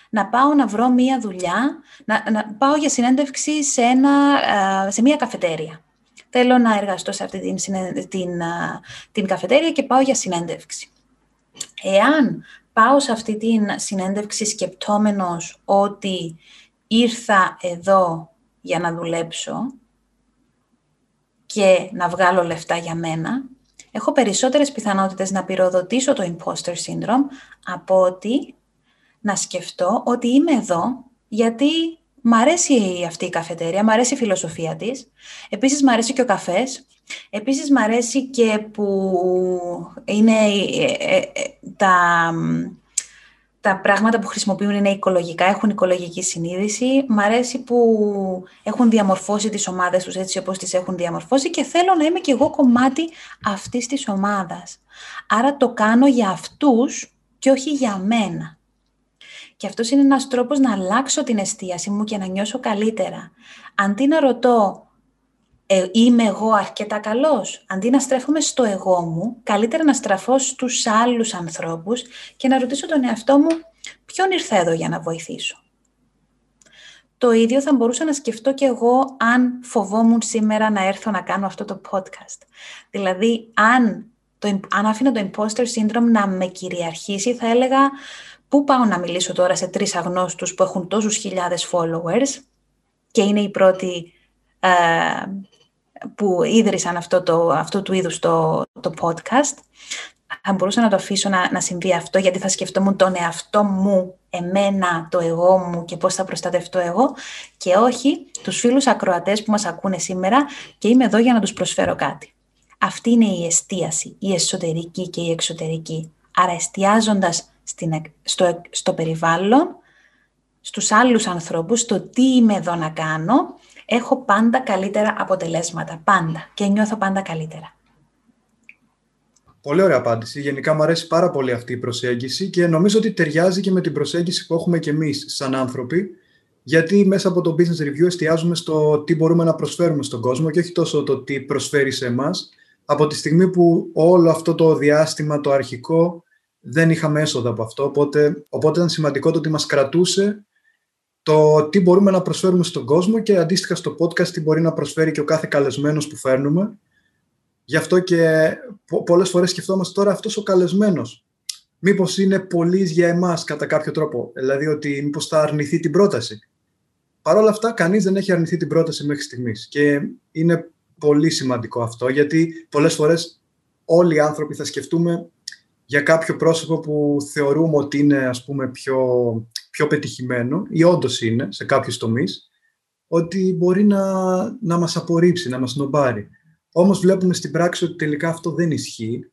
να πάω να βρω μία δουλειά, να, να πάω για συνέντευξη σε, ένα, σε μία καφετέρια. Θέλω να εργαστώ σε αυτή την, την, την καφετέρια και πάω για συνέντευξη. Εάν πάω σε αυτή την συνέντευξη σκεπτόμενος ότι ήρθα εδώ για να δουλέψω και να βγάλω λεφτά για μένα, έχω περισσότερες πιθανότητες να πυροδοτήσω το imposter syndrome από ότι να σκεφτώ ότι είμαι εδώ γιατί μ' αρέσει αυτή η καφετέρια, μ' αρέσει η φιλοσοφία της, επίσης μ' αρέσει και ο καφές, επίσης μ' αρέσει και που είναι ε, ε, ε, τα τα πράγματα που χρησιμοποιούν είναι οικολογικά, έχουν οικολογική συνείδηση. Μ' αρέσει που έχουν διαμορφώσει τις ομάδες τους έτσι όπως τις έχουν διαμορφώσει και θέλω να είμαι κι εγώ κομμάτι αυτής της ομάδας. Άρα το κάνω για αυτούς και όχι για μένα. Και αυτός είναι ένας τρόπος να αλλάξω την εστίαση μου και να νιώσω καλύτερα. Αντί να ρωτώ ε, είμαι εγώ αρκετά καλός. Αντί να στρέφομαι στο εγώ μου, καλύτερα να στραφώ στους άλλους ανθρώπους και να ρωτήσω τον εαυτό μου ποιον ήρθα εδώ για να βοηθήσω; Το ίδιο θα μπορούσα να σκεφτώ και εγώ αν φοβόμουν σήμερα να έρθω να κάνω αυτό το podcast. Δηλαδή, αν, το, αν άφηνα το imposter syndrome να με κυριαρχήσει, θα έλεγα πού πάω να μιλήσω τώρα σε τρεις αγνώστους που έχουν τόσους χιλιάδες followers και είναι οι πρώτοι ε, που ίδρυσαν αυτό, το, αυτό του είδους το, το podcast. Θα μπορούσα να το αφήσω να, να συμβεί αυτό, γιατί θα σκεφτόμουν τον εαυτό μου, εμένα, το εγώ μου και πώς θα προστατευτώ εγώ και όχι τους φίλους ακροατές που μας ακούνε σήμερα και είμαι εδώ για να τους προσφέρω κάτι. Αυτή είναι η εστίαση, η εσωτερική και η εξωτερική. Άρα εστιάζοντας στην, στο, στο περιβάλλον, στους άλλους ανθρώπους, στο τι είμαι εδώ να κάνω, έχω πάντα καλύτερα αποτελέσματα. Πάντα. Και νιώθω πάντα καλύτερα. Πολύ ωραία απάντηση. Γενικά μου αρέσει πάρα πολύ αυτή η προσέγγιση και νομίζω ότι ταιριάζει και με την προσέγγιση που έχουμε και εμείς σαν άνθρωποι, γιατί μέσα από το Business Review εστιάζουμε στο τι μπορούμε να προσφέρουμε στον κόσμο και όχι τόσο το τι προσφέρει σε εμάς. Από τη στιγμή που όλο αυτό το διάστημα, το αρχικό, δεν είχαμε έσοδα από αυτό, οπότε, οπότε ήταν σημαντικό το ότι μας κρατούσε το τι μπορούμε να προσφέρουμε στον κόσμο και αντίστοιχα στο podcast τι μπορεί να προσφέρει και ο κάθε καλεσμένος που φέρνουμε. Γι' αυτό και πολλές φορές σκεφτόμαστε τώρα αυτός ο καλεσμένος. Μήπως είναι πολύ για εμάς κατά κάποιο τρόπο. Δηλαδή ότι μήπως θα αρνηθεί την πρόταση. Παρ' όλα αυτά, κανείς δεν έχει αρνηθεί την πρόταση μέχρι στιγμής. Και είναι πολύ σημαντικό αυτό, γιατί πολλές φορές όλοι οι άνθρωποι θα σκεφτούμε για κάποιο πρόσωπο που θεωρούμε ότι είναι ας πούμε πιο, πιο πετυχημένο ή όντως είναι σε κάποιους τομείς, ότι μπορεί να, να μας απορρίψει, να μας νομπάρει. Όμως βλέπουμε στην πράξη ότι τελικά αυτό δεν ισχύει.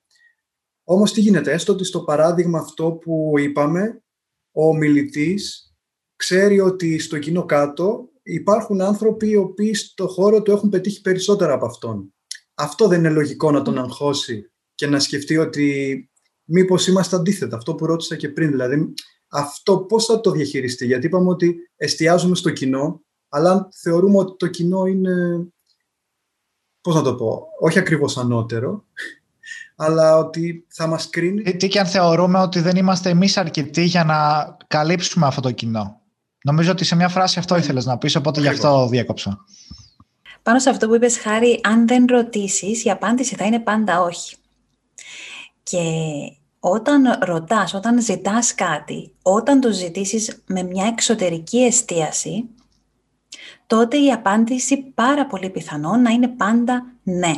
Όμως τι γίνεται, έστω ότι στο παράδειγμα αυτό που είπαμε, ο μιλητής ξέρει ότι στο κοινό κάτω υπάρχουν άνθρωποι οι οποίοι στο χώρο του έχουν πετύχει περισσότερα από αυτόν. Αυτό δεν είναι λογικό να τον αγχώσει και να σκεφτεί ότι μήπως είμαστε αντίθετα, αυτό που ρώτησα και πριν. Δηλαδή, αυτό πώς θα το διαχειριστεί, γιατί είπαμε ότι εστιάζουμε στο κοινό, αλλά θεωρούμε ότι το κοινό είναι, πώς να το πω, όχι ακριβώς ανώτερο, αλλά ότι θα μας κρίνει... Τι, τι και αν θεωρούμε ότι δεν είμαστε εμείς αρκετοί για να καλύψουμε αυτό το κοινό. Νομίζω ότι σε μια φράση αυτό ήθελες να πεις, οπότε γι' αυτό διέκοψα. Πάνω σε αυτό που είπες, Χάρη, αν δεν ρωτήσεις, η απάντηση θα είναι πάντα όχι. Και όταν ρωτάς, όταν ζητάς κάτι, όταν το ζητήσεις με μια εξωτερική εστίαση, τότε η απάντηση πάρα πολύ πιθανό να είναι πάντα ναι.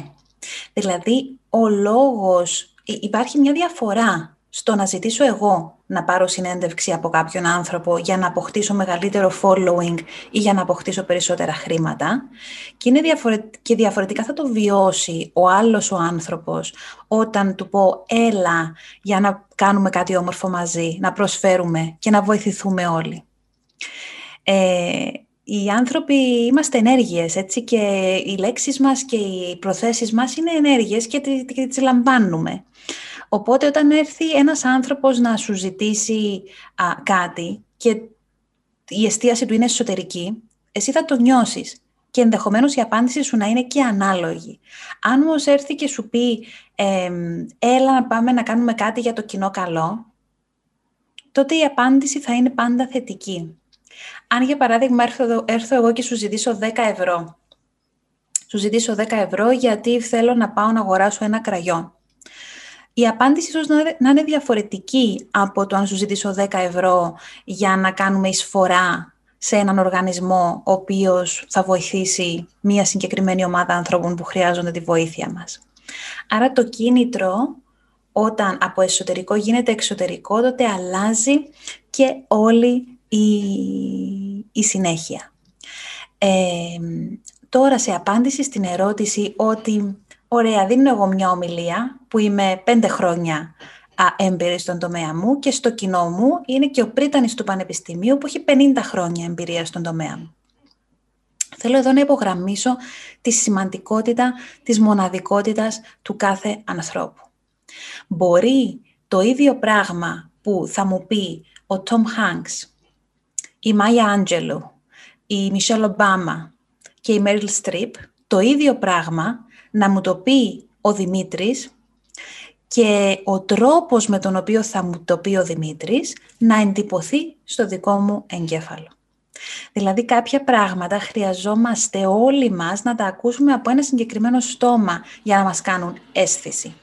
Δηλαδή, ο λόγος, υπάρχει μια διαφορά στο να ζητήσω εγώ να πάρω συνέντευξη από κάποιον άνθρωπο για να αποκτήσω μεγαλύτερο following ή για να αποκτήσω περισσότερα χρήματα και, είναι και διαφορετικά θα το βιώσει ο άλλος ο άνθρωπος όταν του πω έλα για να κάνουμε κάτι όμορφο μαζί, να προσφέρουμε και να βοηθηθούμε όλοι. Ε, οι άνθρωποι είμαστε ενέργειες, έτσι, και οι λέξεις μας και οι προθέσεις μας είναι ενέργειες και τις λαμβάνουμε. Οπότε όταν έρθει ένας άνθρωπος να σου ζητήσει κάτι και η εστίαση του είναι εσωτερική, εσύ θα το νιώσεις και ενδεχομένως η απάντηση σου να είναι και ανάλογη. Αν όμως έρθει και σου πει «έλα να πάμε να κάνουμε κάτι για το κοινό καλό», τότε η απάντηση θα είναι πάντα θετική. Αν για παράδειγμα έρθω, έρθω εγώ και σου ζητήσω 10 ευρώ, σου ζητήσω 10 ευρώ γιατί θέλω να πάω να αγοράσω ένα κραγιόν η απάντηση ίσως να είναι διαφορετική από το αν σου ζητήσω 10 ευρώ για να κάνουμε εισφορά σε έναν οργανισμό ο οποίος θα βοηθήσει μία συγκεκριμένη ομάδα ανθρώπων που χρειάζονται τη βοήθεια μας. Άρα το κίνητρο όταν από εσωτερικό γίνεται εξωτερικό, τότε αλλάζει και όλη η, η συνέχεια. Ε, τώρα σε απάντηση στην ερώτηση ότι Ωραία, δίνω εγώ μια ομιλία που είμαι πέντε χρόνια έμπειρη στον τομέα μου και στο κοινό μου είναι και ο πρίτανης του Πανεπιστημίου που έχει 50 χρόνια εμπειρία στον τομέα μου. Θέλω εδώ να υπογραμμίσω τη σημαντικότητα της μοναδικότητας του κάθε ανθρώπου. Μπορεί το ίδιο πράγμα που θα μου πει ο Τόμ Χάνκς, η Μάια Άντζελου, η Μισελ Ομπάμα και η Μέριλ Στριπ, το ίδιο πράγμα να μου το πει ο Δημήτρης και ο τρόπος με τον οποίο θα μου το πει ο Δημήτρης να εντυπωθεί στο δικό μου εγκέφαλο. Δηλαδή κάποια πράγματα χρειαζόμαστε όλοι μας να τα ακούσουμε από ένα συγκεκριμένο στόμα για να μας κάνουν αίσθηση.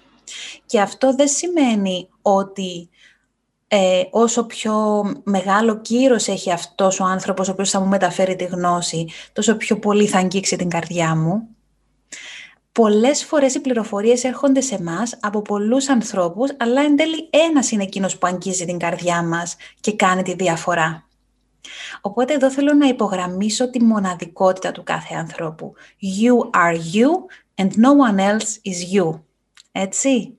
Και αυτό δεν σημαίνει ότι ε, όσο πιο μεγάλο κύρος έχει αυτός ο άνθρωπος ο οποίος θα μου μεταφέρει τη γνώση, τόσο πιο πολύ θα αγγίξει την καρδιά μου πολλές φορές οι πληροφορίες έρχονται σε εμάς από πολλούς ανθρώπους, αλλά εν τέλει ένας είναι εκείνος που αγγίζει την καρδιά μας και κάνει τη διαφορά. Οπότε εδώ θέλω να υπογραμμίσω τη μοναδικότητα του κάθε ανθρώπου. You are you and no one else is you. Έτσι.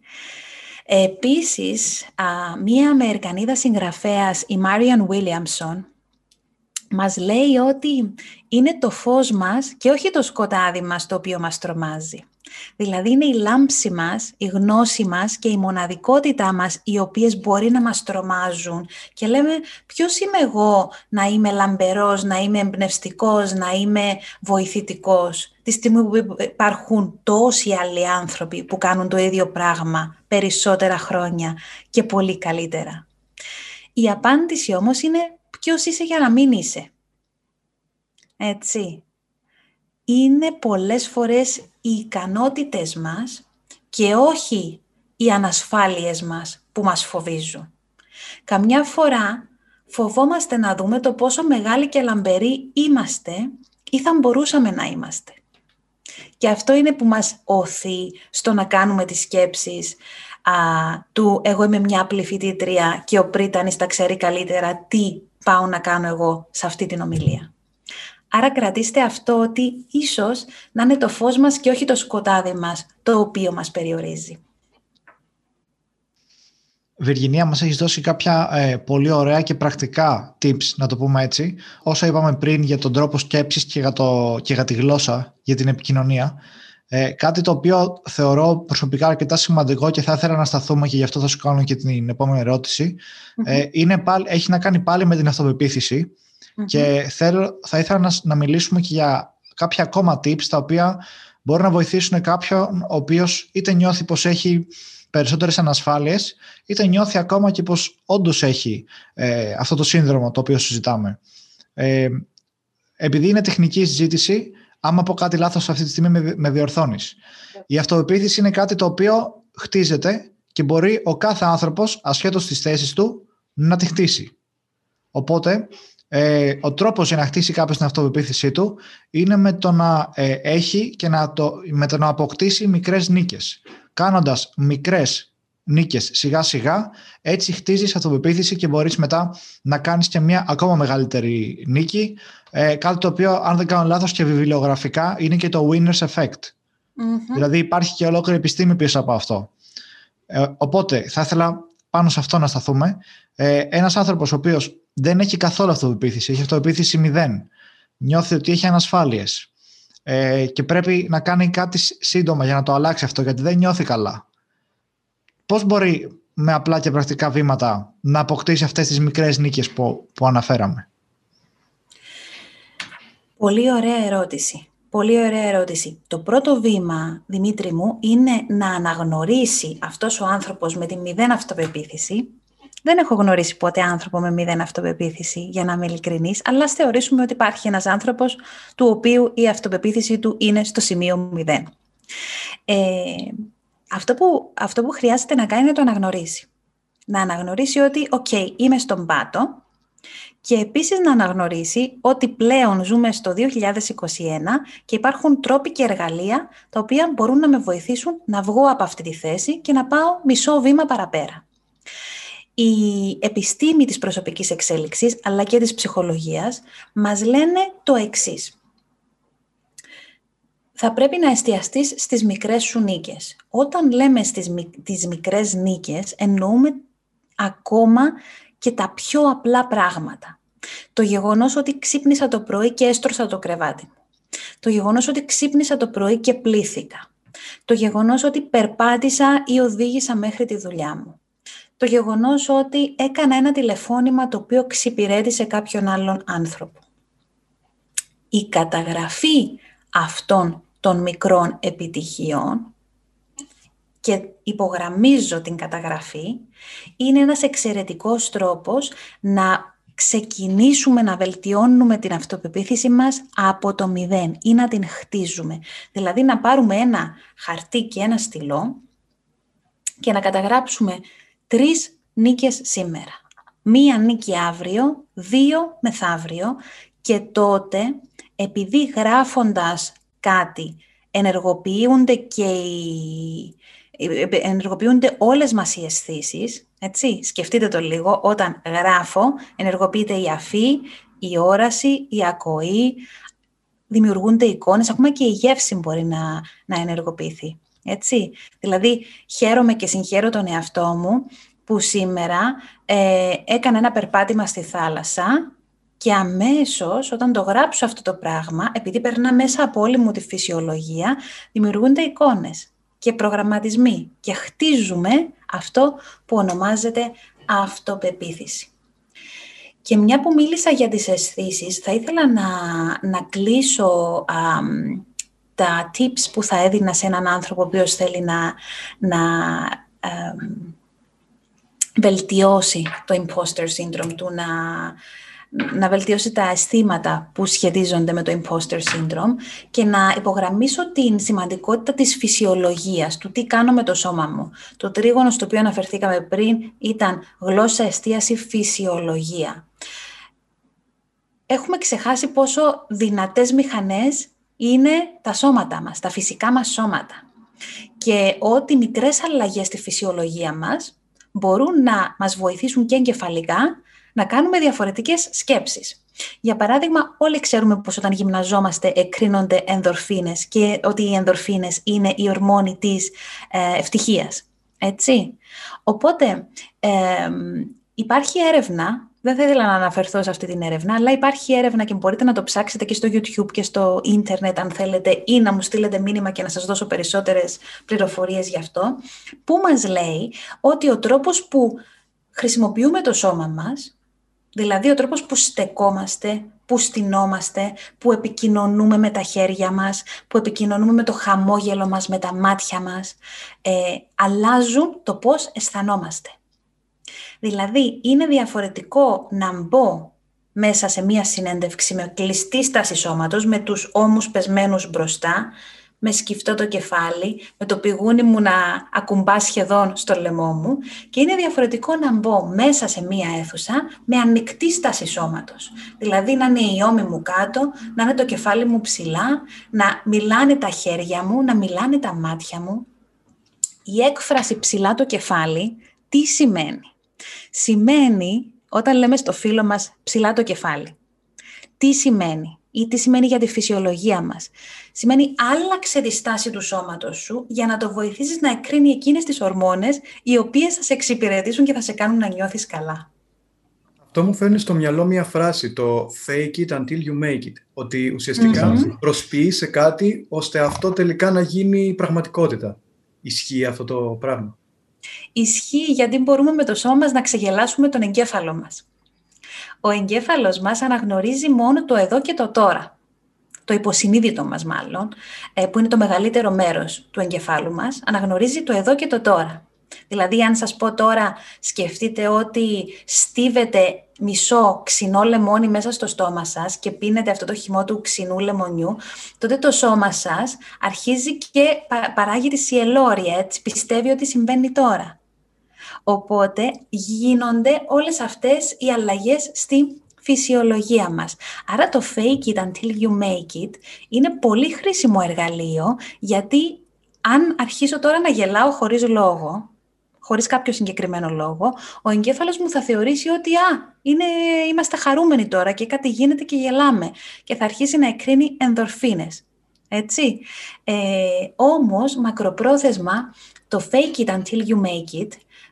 Επίσης, μία Αμερικανίδα συγγραφέας, η Marian Williamson, μας λέει ότι είναι το φως μας και όχι το σκοτάδι μας το οποίο μας τρομάζει. Δηλαδή είναι η λάμψη μας, η γνώση μας και η μοναδικότητά μας οι οποίες μπορεί να μας τρομάζουν και λέμε ποιος είμαι εγώ να είμαι λαμπερός, να είμαι εμπνευστικός, να είμαι βοηθητικός; Τη στιγμή που υπάρχουν τόσοι άλλοι άνθρωποι που κάνουν το ίδιο πράγμα περισσότερα χρόνια και πολύ καλύτερα. Η απάντηση όμως είναι ποιος είσαι για να μην είσαι. Έτσι. Είναι πολλές φορές οι ικανότητες μας και όχι οι ανασφάλειες μας που μας φοβίζουν. Καμιά φορά φοβόμαστε να δούμε το πόσο μεγάλοι και λαμπεροί είμαστε ή θα μπορούσαμε να είμαστε. Και αυτό είναι που μας οθεί στο να κάνουμε τις σκέψεις α, του «εγώ είμαι μια απλή φοιτήτρια και ο Πρίτανης τα ξέρει καλύτερα τι πάω να κάνω εγώ σε αυτή την ομιλία». Άρα κρατήστε αυτό ότι ίσως να είναι το φως μας και όχι το σκοτάδι μας το οποίο μας περιορίζει. Βιργινία, μας έχεις δώσει κάποια ε, πολύ ωραία και πρακτικά tips, να το πούμε έτσι. Όσα είπαμε πριν για τον τρόπο σκέψης και για, το, και για τη γλώσσα, για την επικοινωνία. Ε, κάτι το οποίο θεωρώ προσωπικά αρκετά σημαντικό και θα ήθελα να σταθούμε και γι' αυτό θα σου κάνω και την επόμενη Ε, είναι πάλι, έχει να κάνει πάλι με την αυτοπεποίθηση και θέλω, θα ήθελα να, να μιλήσουμε και για κάποια ακόμα tips τα οποία μπορεί να βοηθήσουν κάποιον ο οποίος είτε νιώθει πως έχει περισσότερες ανασφάλειες είτε νιώθει ακόμα και πως όντως έχει ε, αυτό το σύνδρομο το οποίο συζητάμε. Ε, επειδή είναι τεχνική συζήτηση, άμα πω κάτι λάθος αυτή τη στιγμή με, με διορθώνεις. Η αυτοπεποίθηση είναι κάτι το οποίο χτίζεται και μπορεί ο κάθε άνθρωπος ασχέτως της θέσης του να τη χτίσει. Οπότε ε, ο τρόπος για να χτίσει κάποιος την αυτοπεποίθησή του είναι με το να ε, έχει και να το, με το να αποκτήσει μικρές νίκες. Κάνοντας μικρές νίκες σιγά σιγά, έτσι χτίζεις αυτοπεποίθηση και μπορείς μετά να κάνεις και μια ακόμα μεγαλύτερη νίκη. Ε, κάτι το οποίο, αν δεν κάνω λάθος και βιβλιογραφικά, είναι και το winner's effect. Δηλαδή υπάρχει και ολόκληρη επιστήμη πίσω από αυτό. Ε, οπότε θα ήθελα πάνω σε αυτό να σταθούμε. Ε, ένας άνθρωπος ο οποίος δεν έχει καθόλου αυτοπεποίθηση, έχει αυτοπεποίθηση μηδέν, νιώθει ότι έχει ανασφάλειες ε, και πρέπει να κάνει κάτι σύντομα για να το αλλάξει αυτό γιατί δεν νιώθει καλά. Πώς μπορεί με απλά και πρακτικά βήματα να αποκτήσει αυτές τις μικρές νίκες που, που αναφέραμε; Πολύ ωραία ερώτηση. Πολύ ωραία ερώτηση. Το πρώτο βήμα, Δημήτρη μου, είναι να αναγνωρίσει αυτός ο άνθρωπος με τη μηδέν αυτοπεποίθηση δεν έχω γνωρίσει ποτέ άνθρωπο με μηδέν αυτοπεποίθηση, για να είμαι ειλικρινής, αλλά ας θεωρήσουμε ότι υπάρχει ένας άνθρωπος του οποίου η αυτοπεποίθηση του είναι στο σημείο μηδέν. Ε, αυτό, που, αυτό που χρειάζεται να κάνει είναι να το αναγνωρίσει. Να αναγνωρίσει ότι, οκ, είμαι στον πάτο και επίσης να αναγνωρίσει ότι πλέον ζούμε στο 2021 και υπάρχουν τρόποι και εργαλεία τα οποία μπορούν να με βοηθήσουν να βγω από αυτή τη θέση και να πάω μισό βήμα παραπέρα η επιστήμη της προσωπικής εξέλιξης, αλλά και της ψυχολογίας, μας λένε το εξής. Θα πρέπει να εστιαστείς στις μικρές σου νίκες. Όταν λέμε στις τις μικρές νίκες, εννοούμε ακόμα και τα πιο απλά πράγματα. Το γεγονός ότι ξύπνησα το πρωί και έστρωσα το κρεβάτι μου. Το γεγονός ότι ξύπνησα το πρωί και πλήθηκα. Το γεγονός ότι περπάτησα ή οδήγησα μέχρι τη δουλειά μου το γεγονός ότι έκανα ένα τηλεφώνημα το οποίο εξυπηρέτησε κάποιον άλλον άνθρωπο. Η καταγραφή αυτών των μικρών επιτυχιών και υπογραμμίζω την καταγραφή, είναι ένας εξαιρετικός τρόπος να ξεκινήσουμε να βελτιώνουμε την αυτοπεποίθηση μας από το μηδέν ή να την χτίζουμε. Δηλαδή να πάρουμε ένα χαρτί και ένα στυλό και να καταγράψουμε τρεις νίκες σήμερα. Μία νίκη αύριο, δύο μεθαύριο και τότε επειδή γράφοντας κάτι ενεργοποιούνται και οι... ενεργοποιούνται όλες μας οι αισθήσεις. έτσι, σκεφτείτε το λίγο, όταν γράφω ενεργοποιείται η αφή, η όραση, η ακοή, δημιουργούνται εικόνες, ακόμα και η γεύση μπορεί να, να ενεργοποιηθεί. Έτσι. Δηλαδή, χαίρομαι και συγχαίρω τον εαυτό μου που σήμερα ε, έκανα ένα περπάτημα στη θάλασσα και αμέσως όταν το γράψω αυτό το πράγμα, επειδή περνά μέσα από όλη μου τη φυσιολογία, δημιουργούνται εικόνες και προγραμματισμοί και χτίζουμε αυτό που ονομάζεται αυτοπεποίθηση. Και μια που μίλησα για τις αισθήσεις, θα ήθελα να, να κλείσω τα tips που θα έδινα σε έναν άνθρωπο ο οποίος θέλει να, να βελτιώσει το imposter syndrome του, να, να βελτιώσει τα αισθήματα που σχετίζονται με το imposter syndrome και να υπογραμμίσω την σημαντικότητα της φυσιολογίας, του τι κάνω με το σώμα μου. Το τρίγωνο στο οποίο αναφερθήκαμε πριν ήταν γλώσσα, εστίαση, φυσιολογία. Έχουμε ξεχάσει πόσο δυνατές μηχανές είναι τα σώματα μας, τα φυσικά μας σώματα. Και ότι μικρές αλλαγές στη φυσιολογία μας μπορούν να μας βοηθήσουν και εγκεφαλικά να κάνουμε διαφορετικές σκέψεις. Για παράδειγμα, όλοι ξέρουμε πως όταν γυμναζόμαστε εκρίνονται ενδορφίνες και ότι οι ενδορφίνες είναι η ορμόνη της ε, ευτυχίας. Έτσι. Οπότε, υπάρχει έρευνα δεν θα ήθελα να αναφερθώ σε αυτή την έρευνα, αλλά υπάρχει έρευνα και μπορείτε να το ψάξετε και στο YouTube και στο ίντερνετ αν θέλετε ή να μου στείλετε μήνυμα και να σας δώσω περισσότερες πληροφορίες γι' αυτό, που μας λέει ότι ο τρόπος που χρησιμοποιούμε το σώμα μας, δηλαδή ο τρόπος που στεκόμαστε, που στυνόμαστε, που επικοινωνούμε με τα χέρια μας, που επικοινωνούμε με το χαμόγελο μας, με τα μάτια μας, ε, αλλάζουν το πώς αισθανόμαστε. Δηλαδή, είναι διαφορετικό να μπω μέσα σε μία συνέντευξη με κλειστή στάση σώματος, με τους ώμους πεσμένους μπροστά, με σκυφτό το κεφάλι, με το πηγούνι μου να ακουμπά σχεδόν στο λαιμό μου και είναι διαφορετικό να μπω μέσα σε μία αίθουσα με ανοιχτή στάση σώματος. Δηλαδή να είναι οι ώμοι μου κάτω, να είναι το κεφάλι μου ψηλά, να μιλάνε τα χέρια μου, να μιλάνε τα μάτια μου. Η έκφραση ψηλά το κεφάλι τι σημαίνει; Σημαίνει, όταν λέμε στο φίλο μας ψηλά το κεφάλι, τι σημαίνει; Ή τι σημαίνει για τη φυσιολογία μας. Σημαίνει άλλαξε τη στάση του σώματος σου για να το βοηθήσεις να εκρίνει εκείνες τις ορμόνες οι οποίες θα σε εξυπηρετήσουν και θα σε κάνουν να νιώθεις καλά. Αυτό μου φέρνει στο μυαλό μια φράση, το fake it until you make it. Ότι ουσιαστικά mm-hmm. κάτι ώστε αυτό τελικά να γίνει πραγματικότητα. Ισχύει αυτό το πράγμα; Ισχύει γιατί μπορούμε με το σώμα μας να ξεγελάσουμε τον εγκέφαλο μας. Ο εγκέφαλος μας αναγνωρίζει μόνο το εδώ και το τώρα. Το υποσυνείδητο μας μάλλον, ε, που είναι το μεγαλύτερο μέρος του εγκεφάλου μας, αναγνωρίζει το εδώ και το τώρα. Δηλαδή, αν σας πω τώρα, σκεφτείτε ότι στίβετε μισό ξινό λεμόνι μέσα στο στόμα σας και πίνετε αυτό το χυμό του ξινού λεμονιού, τότε το σώμα σας αρχίζει και παράγει τη σιελόρια, έτσι, πιστεύει ότι συμβαίνει τώρα. Οπότε γίνονται όλες αυτές οι αλλαγές στη φυσιολογία μας. Άρα το fake it until you make it είναι πολύ χρήσιμο εργαλείο γιατί αν αρχίσω τώρα να γελάω χωρίς λόγο, χωρίς κάποιο συγκεκριμένο λόγο, ο εγκέφαλος μου θα θεωρήσει ότι α, είναι, είμαστε χαρούμενοι τώρα και κάτι γίνεται και γελάμε και θα αρχίσει να εκρίνει ενδορφίνες. Έτσι. Ε, όμως, μακροπρόθεσμα, το fake it until you make it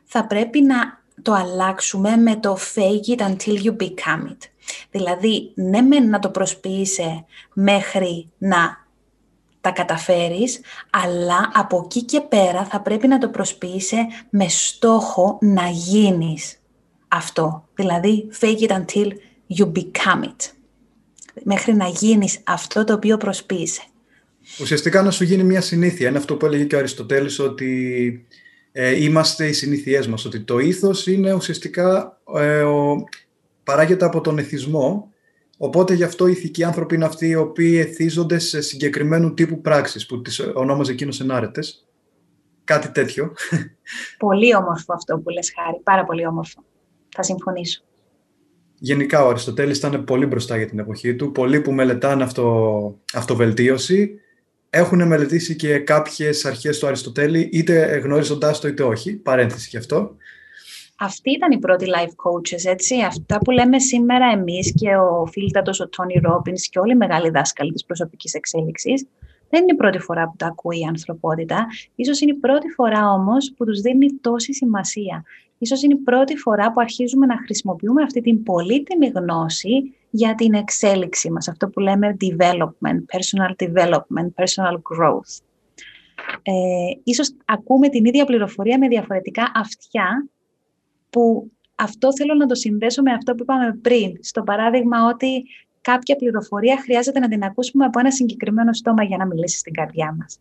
θα πρέπει να το αλλάξουμε με το fake it until you become it. Δηλαδή, ναι μεν να το προσποιείσαι μέχρι να τα καταφέρεις, αλλά από εκεί και πέρα θα πρέπει να το προσποιείσαι με στόχο να γίνεις αυτό. Δηλαδή, fake it until you become it. Μέχρι να γίνεις αυτό το οποίο προσποιείσαι. Ουσιαστικά να σου γίνει μια συνήθεια. Είναι αυτό που έλεγε και ο Αριστοτέλης ότι ε, είμαστε οι συνήθειές μας. Ότι το ήθος είναι ουσιαστικά ε, ο, παράγεται από τον εθισμό Οπότε γι' αυτό οι ηθικοί άνθρωποι είναι αυτοί οι οποίοι εθίζονται σε συγκεκριμένου τύπου πράξεις που τις ονόμαζε εκείνος ενάρετες. Κάτι τέτοιο. Πολύ όμορφο αυτό που λες Χάρη, πάρα πολύ όμορφο. Θα συμφωνήσω. Γενικά ο Αριστοτέλης ήταν πολύ μπροστά για την εποχή του. Πολλοί που μελετάνε αυτό, αυτοβελτίωση έχουν μελετήσει και κάποιες αρχές του Αριστοτέλη, είτε γνωρίζοντάς το είτε όχι, παρένθεση γι' αυτό. Αυτοί ήταν οι πρώτοι life coaches, έτσι. Αυτά που λέμε σήμερα εμείς και ο Φίλτατος, ο Τόνι Ρόμπινς και όλοι οι μεγάλοι δάσκαλοι της προσωπικής εξέλιξης, Δεν είναι η πρώτη φορά που το ακούει η ανθρωπότητα. Ίσως είναι η πρώτη φορά όμως που τους δίνει τόση σημασία. Ίσως είναι η πρώτη φορά που αρχίζουμε να χρησιμοποιούμε αυτή την πολύτιμη γνώση για την εξέλιξη μας. Αυτό που λέμε development, personal development, personal growth. Ε, ίσως ακούμε την ίδια πληροφορία με διαφορετικά αυτιά που αυτό θέλω να το συνδέσω με αυτό που είπαμε πριν. Στο παράδειγμα ότι κάποια πληροφορία χρειάζεται να την ακούσουμε από ένα συγκεκριμένο στόμα για να μιλήσει στην καρδιά μας.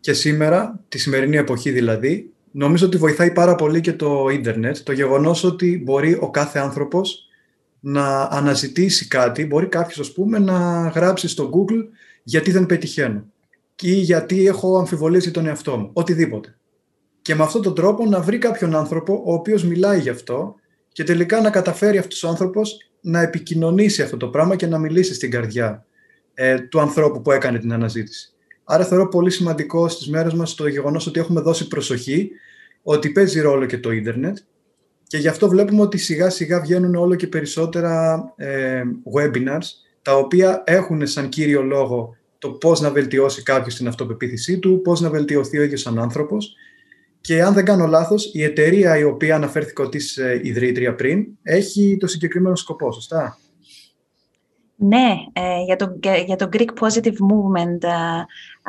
Και σήμερα, τη σημερινή εποχή δηλαδή, νομίζω ότι βοηθάει πάρα πολύ και το ίντερνετ, το γεγονός ότι μπορεί ο κάθε άνθρωπος να αναζητήσει κάτι, μπορεί κάποιος, ας πούμε, να γράψει στο Google γιατί δεν πετυχαίνω ή γιατί έχω αμφιβολίες για τον εαυτό μου, οτιδήποτε. Και με αυτόν τον τρόπο να βρει κάποιον άνθρωπο ο οποίος μιλάει γι' αυτό και τελικά να καταφέρει αυτός ο άνθρωπος να επικοινωνήσει αυτό το πράγμα και να μιλήσει στην καρδιά ε, του ανθρώπου που έκανε την αναζήτηση. Άρα θεωρώ πολύ σημαντικό στις μέρες μας το γεγονός ότι έχουμε δώσει προσοχή, ότι παίζει ρόλο και το ίντερνετ και γι' αυτό βλέπουμε ότι σιγά σιγά βγαίνουν όλο και περισσότερα ε, webinars τα οποία έχουν σαν κύριο λόγο το πώς να βελτιώσει κάποιος την αυτοπεποίθησή του, πώς να βελτιωθεί ο ίδιος σαν άνθρωπος. Και αν δεν κάνω λάθος, η εταιρεία η οποία αναφέρθηκε ότι είσαι ιδρύτρια πριν, έχει το συγκεκριμένο σκοπό, σωστά; Ναι, ε, για, το, για το Greek Positive Movement ε,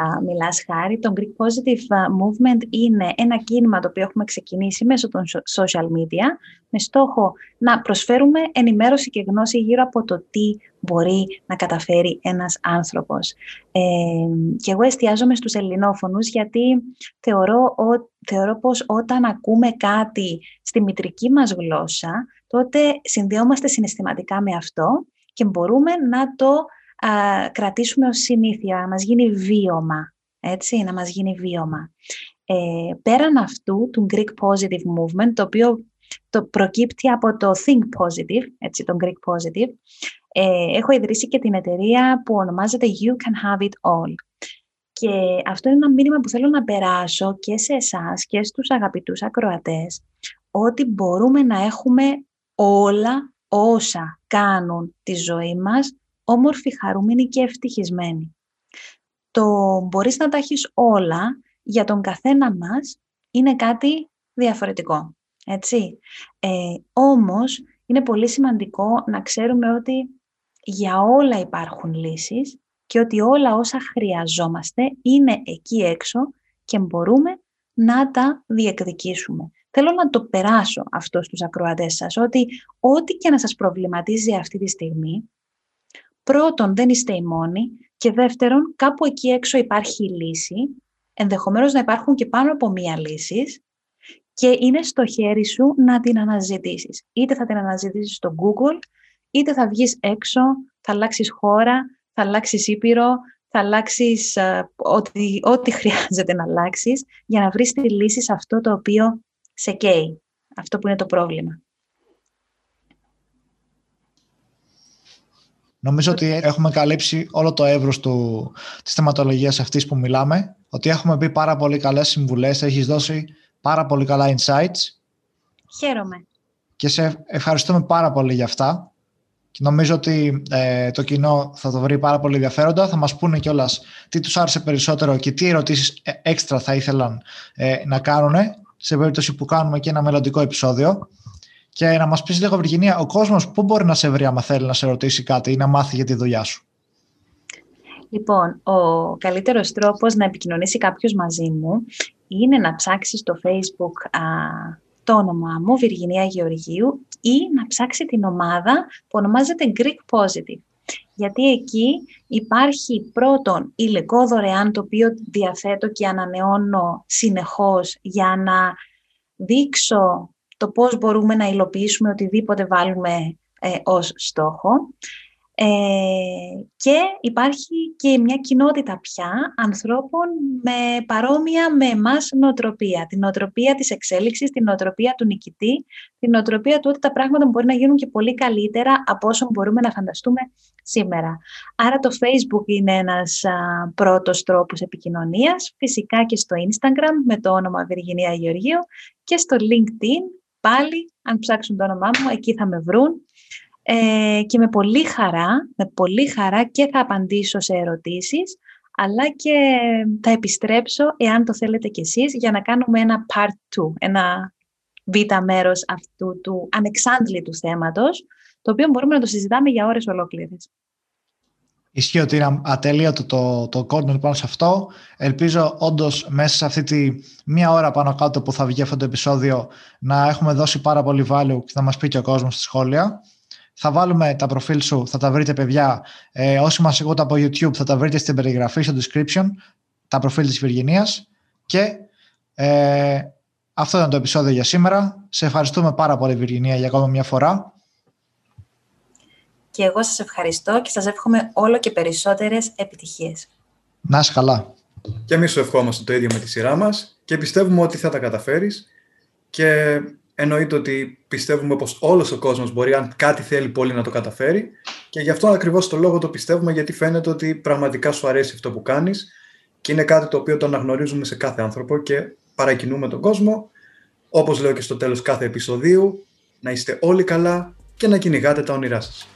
ε, μιλάς χάρη. Το Greek Positive Movement είναι ένα κίνημα το οποίο έχουμε ξεκινήσει μέσω των social media με στόχο να προσφέρουμε ενημέρωση και γνώση γύρω από το τι μπορεί να καταφέρει ένας άνθρωπος. Ε, και εγώ εστιάζομαι στους ελληνόφωνους γιατί θεωρώ, ο, θεωρώ πως όταν ακούμε κάτι στη μητρική μας γλώσσα, τότε συνδυόμαστε συναισθηματικά με αυτό και μπορούμε να το κρατήσουμε ως συνήθεια, να μας γίνει βίωμα, έτσι, να μας γίνει βίωμα. Ε, πέραν αυτού, του Greek Positive Movement, το οποίο το προκύπτει από το Think Positive, έτσι, τον Greek Positive, ε, έχω ιδρύσει και την εταιρεία που ονομάζεται You Can Have It All. Και αυτό είναι ένα μήνυμα που θέλω να περάσω και σε εσάς και στους αγαπητούς ακροατές, ότι μπορούμε να έχουμε όλα όσα κάνουν τη ζωή μας όμορφη, χαρούμενη και ευτυχισμένη. Το μπορείς να τα έχεις όλα για τον καθένα μας είναι κάτι διαφορετικό. Έτσι. Ε, όμως είναι πολύ σημαντικό να ξέρουμε ότι για όλα υπάρχουν λύσεις και ότι όλα όσα χρειαζόμαστε είναι εκεί έξω και μπορούμε να τα διεκδικήσουμε. Θέλω να το περάσω αυτό στους ακροατές σας, ότι ό,τι και να σας προβληματίζει αυτή τη στιγμή, πρώτον δεν είστε οι μόνοι και δεύτερον κάπου εκεί έξω υπάρχει η λύση, ενδεχομένως να υπάρχουν και πάνω από μία λύσης και είναι στο χέρι σου να την αναζητήσεις. Είτε θα την αναζητήσεις στο Google, είτε θα βγεις έξω, θα αλλάξεις χώρα, θα αλλάξεις ήπειρο, θα αλλάξεις ε, ό,τι, ό,τι χρειάζεται να αλλάξεις για να βρεις τη λύση σε αυτό το οποίο σε καίει. Αυτό που είναι το πρόβλημα. Νομίζω ότι έχουμε καλύψει όλο το εύρος του, της θεματολογίας αυτής που μιλάμε, ότι έχουμε πει πάρα πολύ καλές συμβουλές, έχεις δώσει πάρα πολύ καλά insights. Χαίρομαι. Και σε ευχαριστούμε πάρα πολύ για αυτά. Και νομίζω ότι ε, το κοινό θα το βρει πάρα πολύ ενδιαφέροντα. Θα μας πούνε κιόλας τι τους άρεσε περισσότερο και τι ερωτήσεις ε, έξτρα θα ήθελαν ε, να κάνουν σε περίπτωση που κάνουμε και ένα μελλοντικό επεισόδιο. Και να μας πεις λίγο, Βυργινία, ο κόσμος πού μπορεί να σε βρει άμα θέλει να σε ρωτήσει κάτι ή να μάθει για τη δουλειά σου; Λοιπόν, ο καλύτερος τρόπος να επικοινωνήσει κάποιος μαζί μου είναι να ψάξει στο Facebook α, το όνομά μου, Βυργινία Γεωργίου, ή να ψάξει την ομάδα που ονομάζεται Greek Positive. Γιατί εκεί υπάρχει πρώτον υλικό δωρεάν το οποίο διαθέτω και ανανεώνω συνεχώς για να δείξω το πώς μπορούμε να υλοποιήσουμε οτιδήποτε βάλουμε ε, ως στόχο. Ε, και υπάρχει και μια κοινότητα πια ανθρώπων με παρόμοια με εμάς νοοτροπία. Την νοοτροπία της εξέλιξης, την νοοτροπία του νικητή, την νοοτροπία του ότι τα πράγματα μπορεί να γίνουν και πολύ καλύτερα από όσο μπορούμε να φανταστούμε σήμερα. Άρα το Facebook είναι ένας α, πρώτος τρόπος επικοινωνίας, φυσικά και στο Instagram με το όνομα Βυργινία Γεωργίου και στο LinkedIn πάλι, αν ψάξουν το όνομά μου, εκεί θα με βρουν ε, και με πολύ χαρά, με πολύ χαρά και θα απαντήσω σε ερωτήσεις, αλλά και θα επιστρέψω, εάν το θέλετε κι εσείς, για να κάνουμε ένα part 2, ένα β' μέρος αυτού του ανεξάντλητου θέματος, το οποίο μπορούμε να το συζητάμε για ώρες ολόκληρες. Ισχύει ότι είναι ατέλειωτο το, το corner πάνω σε αυτό. Ελπίζω όντως μέσα σε αυτή τη μία ώρα πάνω κάτω που θα βγει αυτό το επεισόδιο να έχουμε δώσει πάρα πολύ value και θα μας πει και ο κόσμος στη σχόλια. Θα βάλουμε τα προφίλ σου, θα τα βρείτε παιδιά. Ε, όσοι μας ακούτε από YouTube θα τα βρείτε στην περιγραφή, στο description, τα προφίλ της Βυργινίας. Και ε, αυτό ήταν το επεισόδιο για σήμερα. Σε ευχαριστούμε πάρα πολύ Βυργινία για ακόμα μια φορά. Και εγώ σας ευχαριστώ και σας εύχομαι όλο και περισσότερες επιτυχίες. Να είσαι καλά. Και εμείς σου ευχόμαστε το ίδιο με τη σειρά μας και πιστεύουμε ότι θα τα καταφέρεις και εννοείται ότι πιστεύουμε πως όλος ο κόσμος μπορεί αν κάτι θέλει πολύ να το καταφέρει και γι' αυτό ακριβώς το λόγο το πιστεύουμε γιατί φαίνεται ότι πραγματικά σου αρέσει αυτό που κάνεις και είναι κάτι το οποίο το αναγνωρίζουμε σε κάθε άνθρωπο και παρακινούμε τον κόσμο. Όπως λέω και στο τέλος κάθε επεισοδίου, να είστε όλοι καλά και να κυνηγάτε τα όνειρά σας.